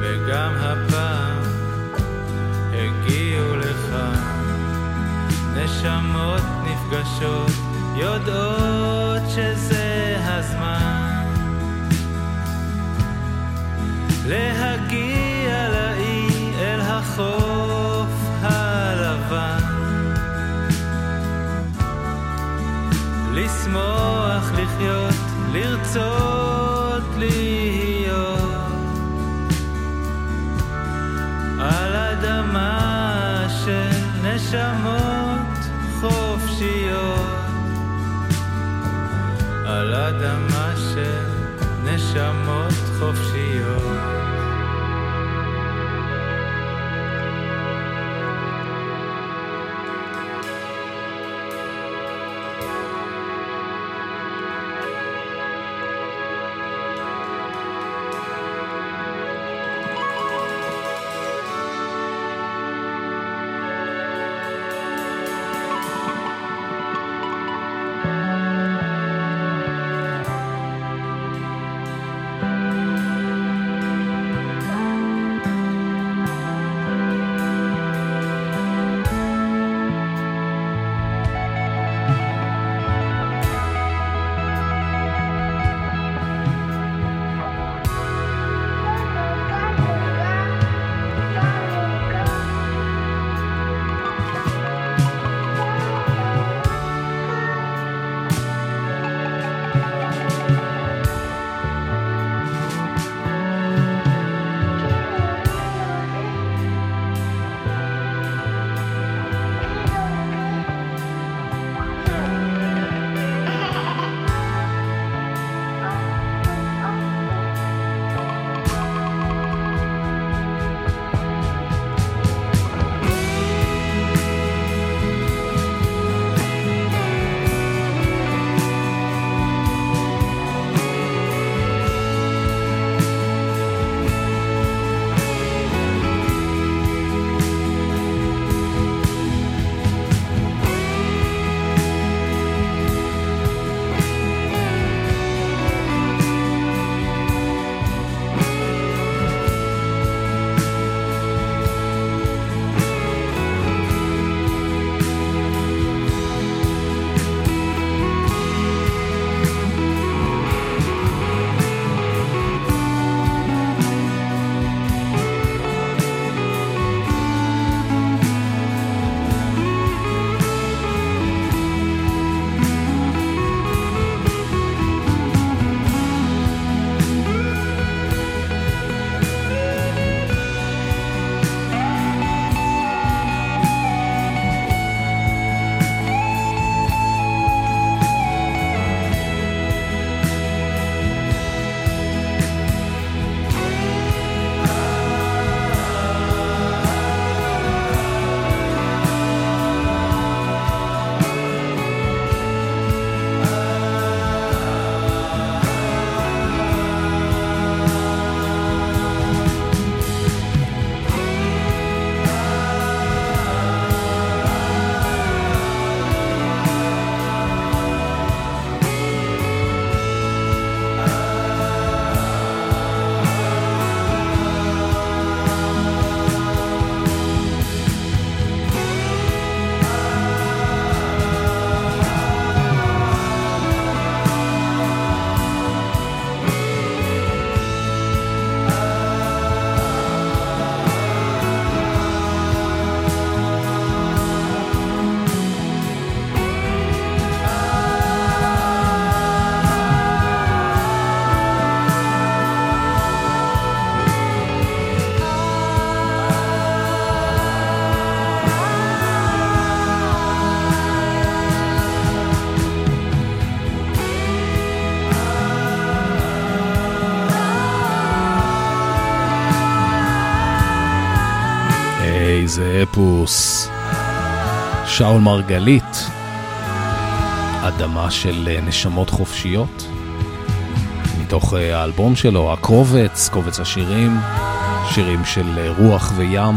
וגם הפעם הגיעו לכאן. נשמות נפגשות יודעות שזה הזמן. להגיע לאי אל החוף הלבן. לשמוח, לחיות, לרצות להיות על אדמה של נשמות חופשיות על אדמה של נשמות חופשיות. אפוס. שאול מרגלית, אדמה של אה, נשמות חופשיות, מתוך אה, האלבום שלו, הקובץ, קובץ השירים, שירים של אה, רוח וים.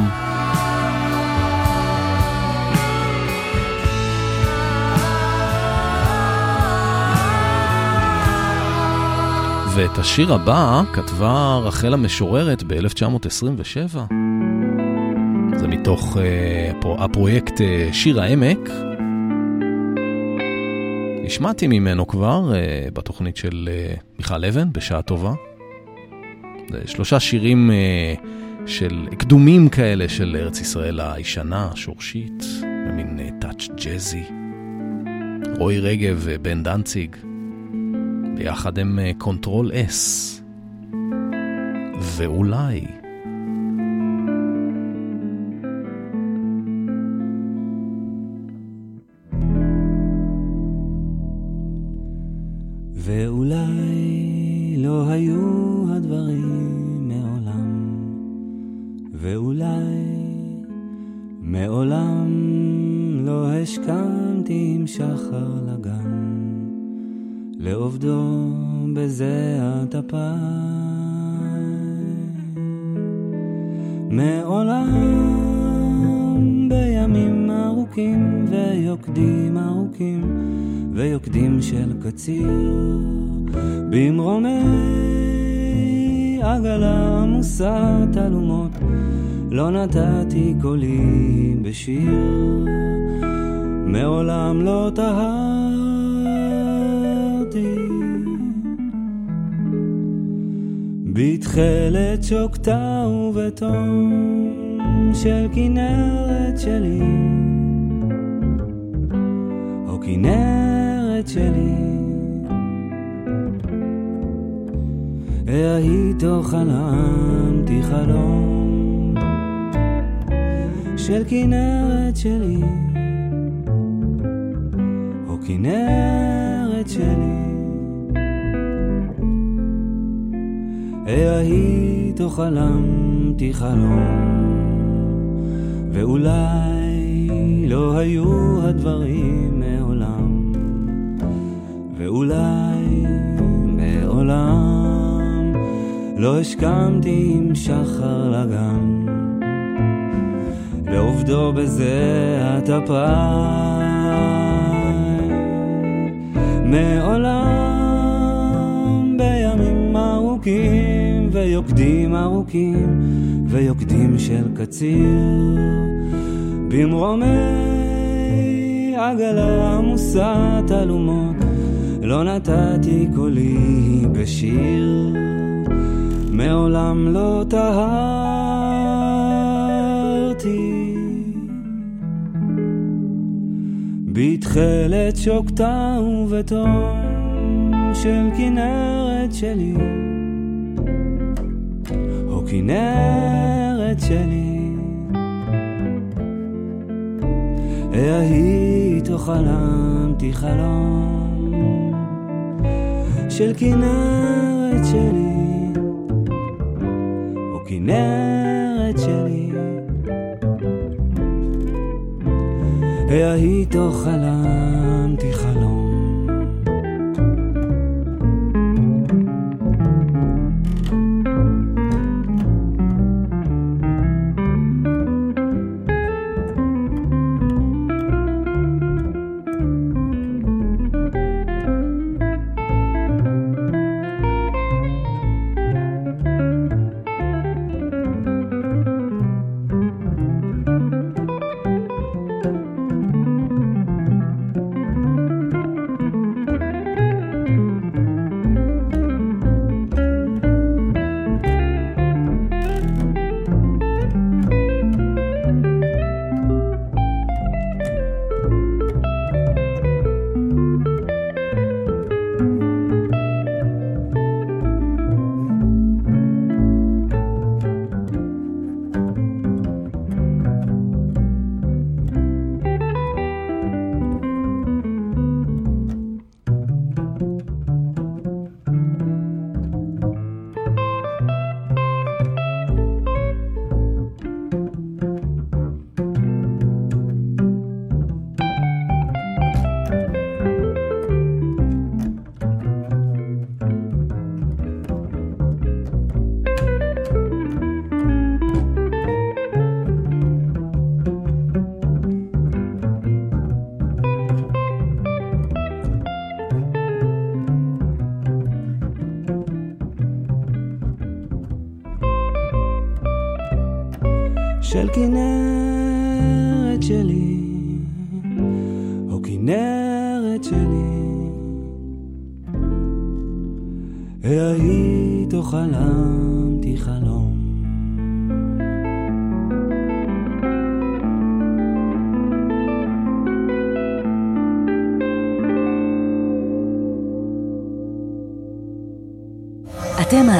ואת השיר הבא כתבה רחל המשוררת ב-1927. מתוך אה, הפרויקט אה, שיר העמק. השמעתי ממנו כבר אה, בתוכנית של מיכל אבן, בשעה טובה. זה שלושה שירים של קדומים כאלה של ארץ ישראל הישנה, השורשית, במין touch ג'אזי. רועי רגב ובן דנציג, ביחד הם Control S. ואולי... עמוסה תלומות לא נתתי קולי בשיר. מעולם לא טהרתי. בתכלת שוקתה ובתום של כנרת שלי, או כנרת שלי. איתו חלמתי חלום של כנרת שלי, או כנרת שלי. איתו חלמתי חלום, ואולי לא היו הדברים מעולם, ואולי מעולם לא השכמתי עם שחר לגן, לעובדו בזיעת אפיים. מעולם בימים ארוכים ויוקדים ארוכים ויוקדים של קציר. במרומי עגלה עמוסה תלומות לא נתתי קולי בשיר מעולם לא טהרתי. בתכלת שוקתה ובתום של כנרת שלי. כנרת שלי, איתו חלמתי חלום של כנרת שלי, או כנרת שלי, איתו חלמתי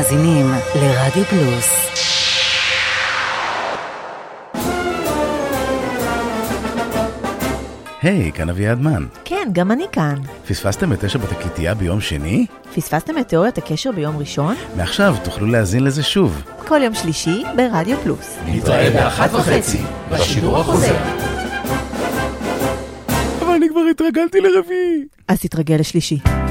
חלום רדיו פלוס היי, כאן אביעד מן. כן, גם אני כאן. פספסתם את תשע בתקליטייה ביום שני? פספסתם את תיאוריית הקשר ביום ראשון? מעכשיו תוכלו להאזין לזה שוב. כל יום שלישי ברדיו פלוס. נתראה באחת וחצי, בשידור החוזר. אבל אני כבר התרגלתי לרביעי. אז תתרגל לשלישי.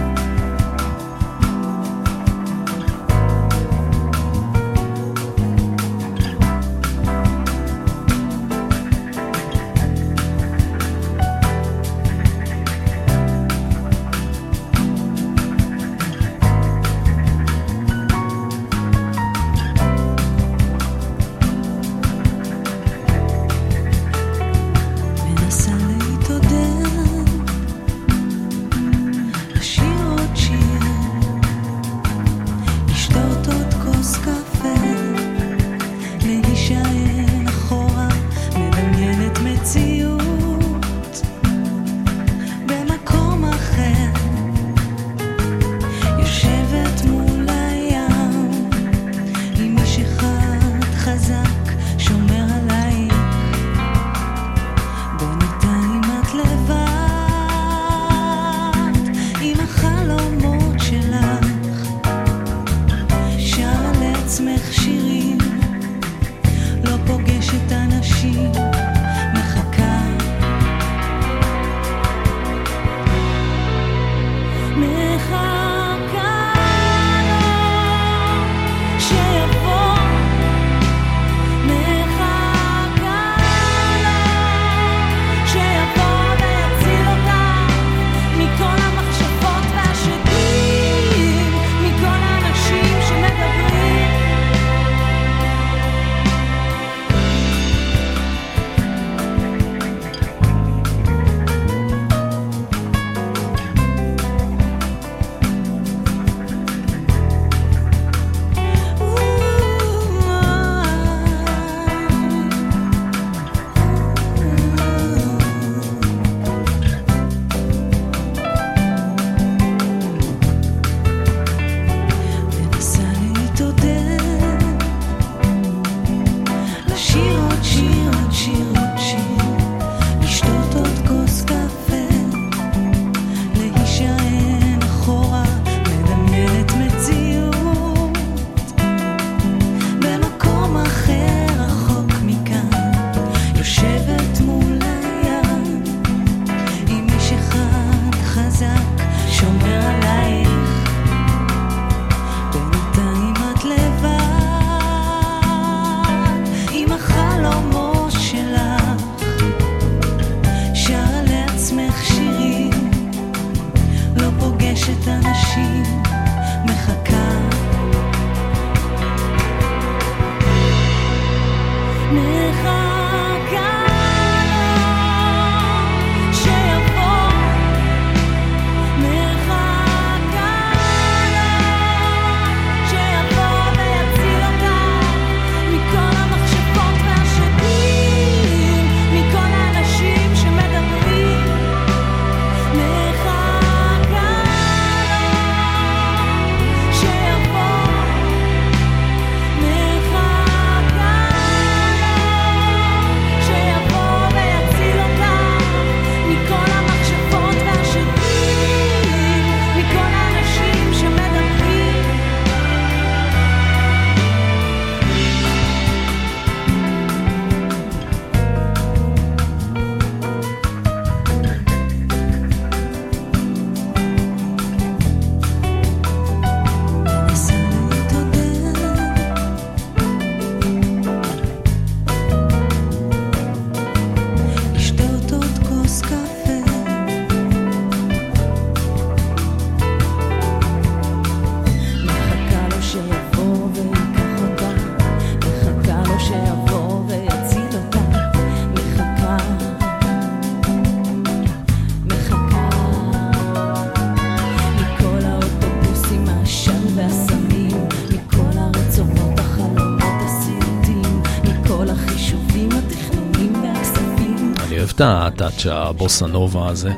הטאצ' הבוסה נובה הזה.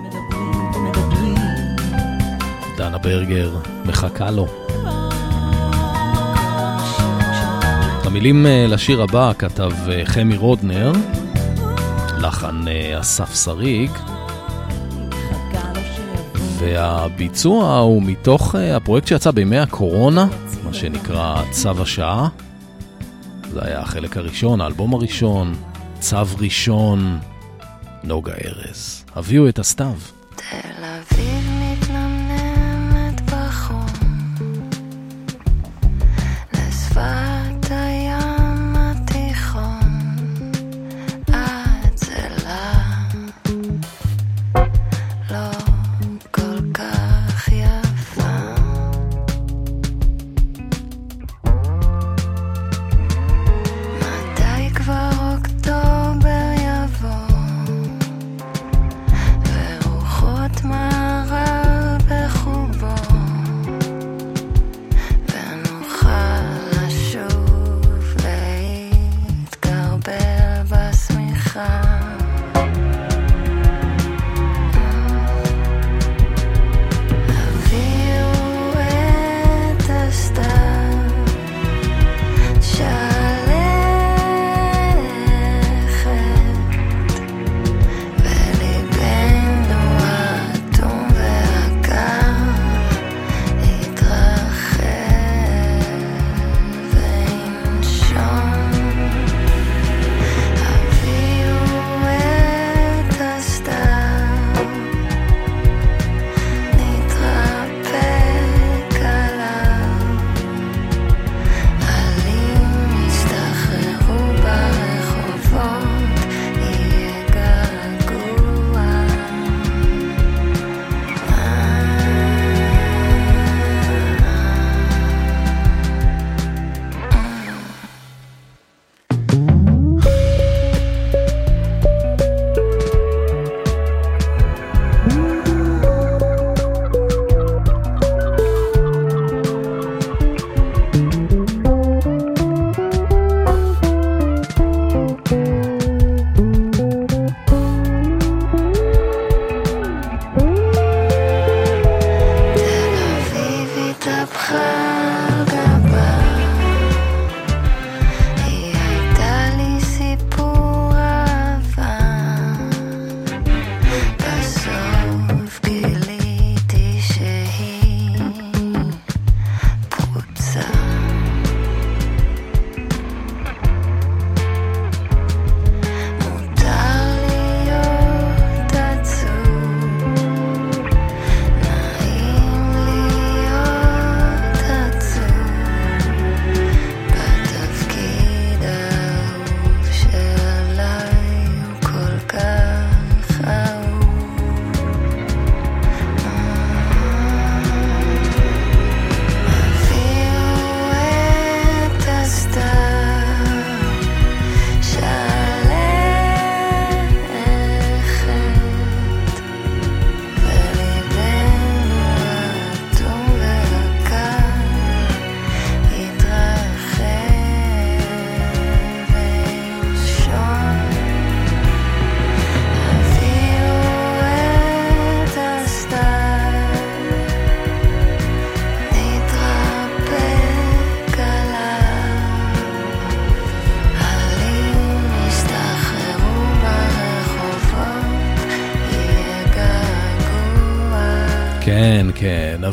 דנה ברגר מחכה לו. המילים אה, לשיר הבא כתב אה, חמי רודנר, לחן אה, אסף שריג, והביצוע הוא מתוך הפרויקט שיצא בימי הקורונה, מה שנקרא צו השעה. זה היה החלק הראשון, האלבום הראשון, צו ראשון, נוגה ארז. הביאו את הסתיו.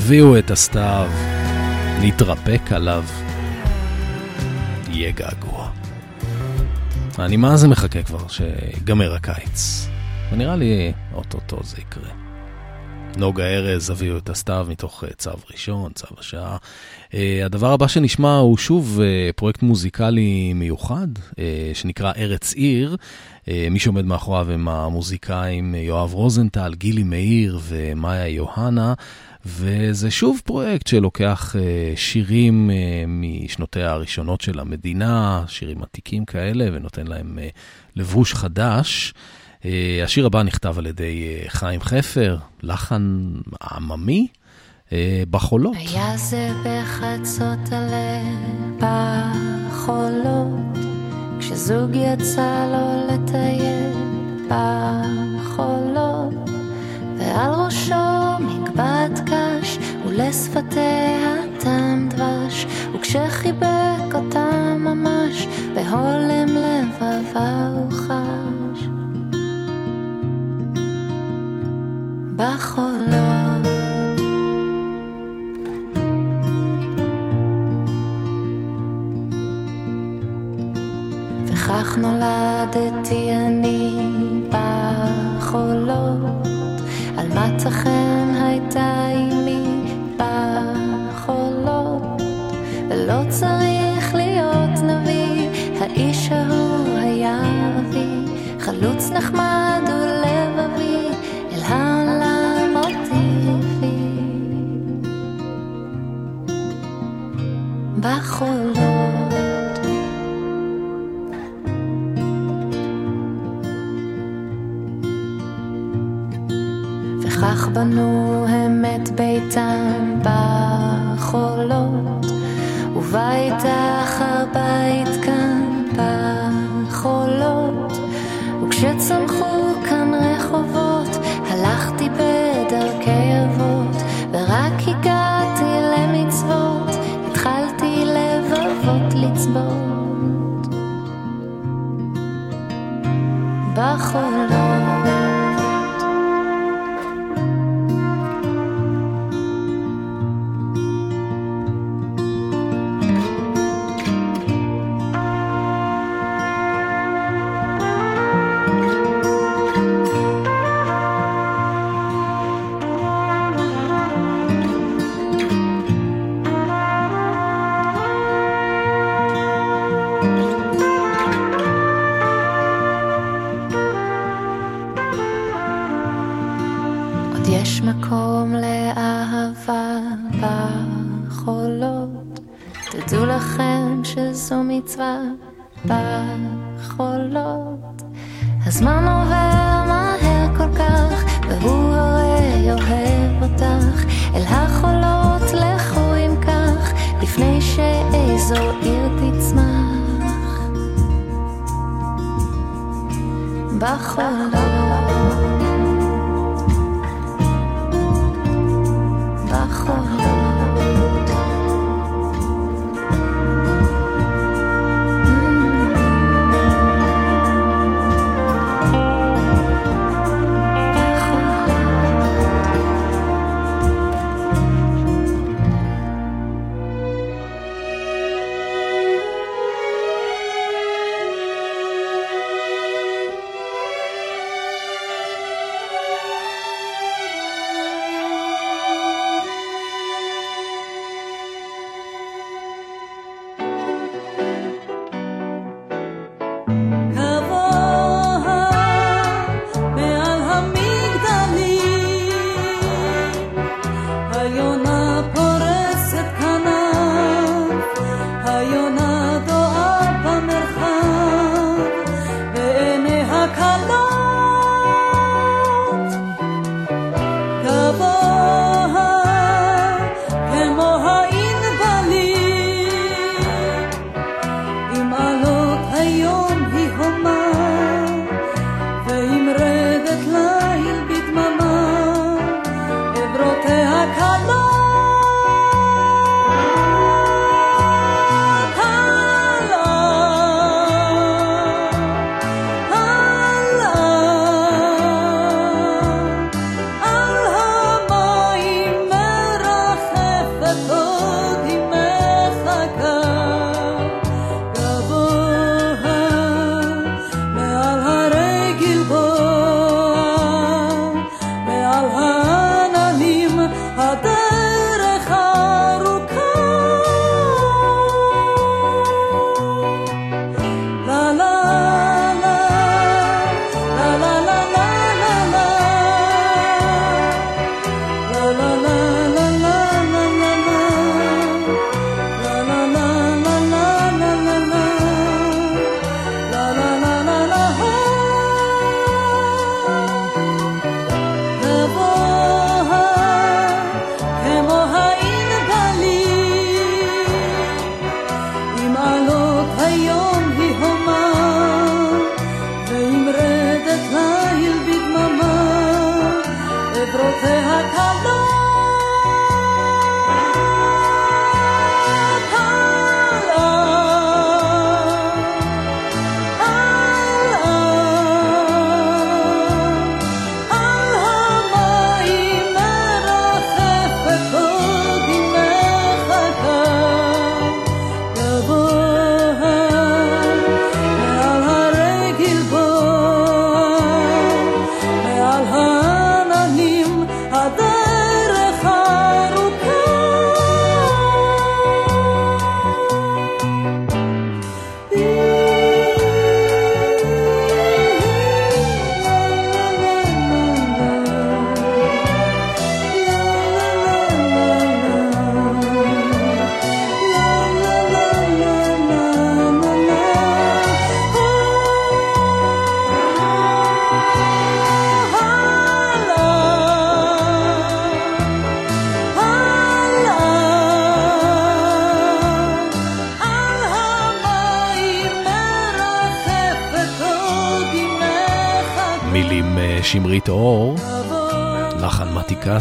הביאו את הסתיו, נתרפק עליו, יהיה געגוע. אני מה זה מחכה כבר שיגמר הקיץ, ונראה לי אוטוטו זה יקרה. נוגה ארז, הביאו את הסתיו מתוך אה, צו ראשון, צו השעה. אה, הדבר הבא שנשמע הוא שוב אה, פרויקט מוזיקלי מיוחד, אה, שנקרא ארץ עיר. אה, מי שעומד מאחוריו הם המוזיקאים יואב רוזנטל, גילי מאיר ומאיה יוהנה. וזה שוב פרויקט שלוקח אה, שירים אה, משנותיה הראשונות של המדינה, שירים עתיקים כאלה, ונותן להם אה, לבוש חדש. השיר הבא נכתב על ידי חיים חפר, לחן עממי, בחולות. היה זה בחצות הלב בחולות, כשזוג יצא לו לטייל בחולות, ועל ראשו מגבעת קש, ולשפתיה טעם דבש, וכשחיבק אותה ממש, בהולם לבבה הוא חש. בחולות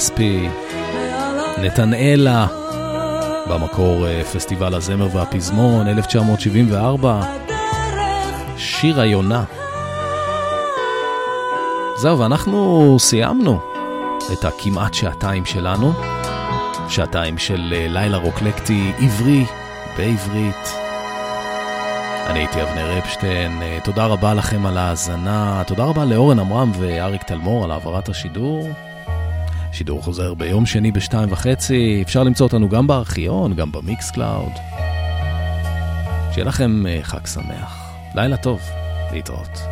כספי, נתנאלה, במקור אה, פסטיבל הזמר והפזמון, 1974, שיר היונה. זהו, ואנחנו סיימנו את הכמעט שעתיים שלנו, שעתיים של אה, לילה רוקלקטי עברי בעברית. אני הייתי אבנר אפשטיין, אה, תודה רבה לכם על ההאזנה, תודה רבה לאורן עמרם ואריק תלמור על העברת השידור. השידור חוזר ביום שני בשתיים וחצי, אפשר למצוא אותנו גם בארכיון, גם ב Mixcloud. שיהיה לכם אה, חג שמח, לילה טוב, להתראות.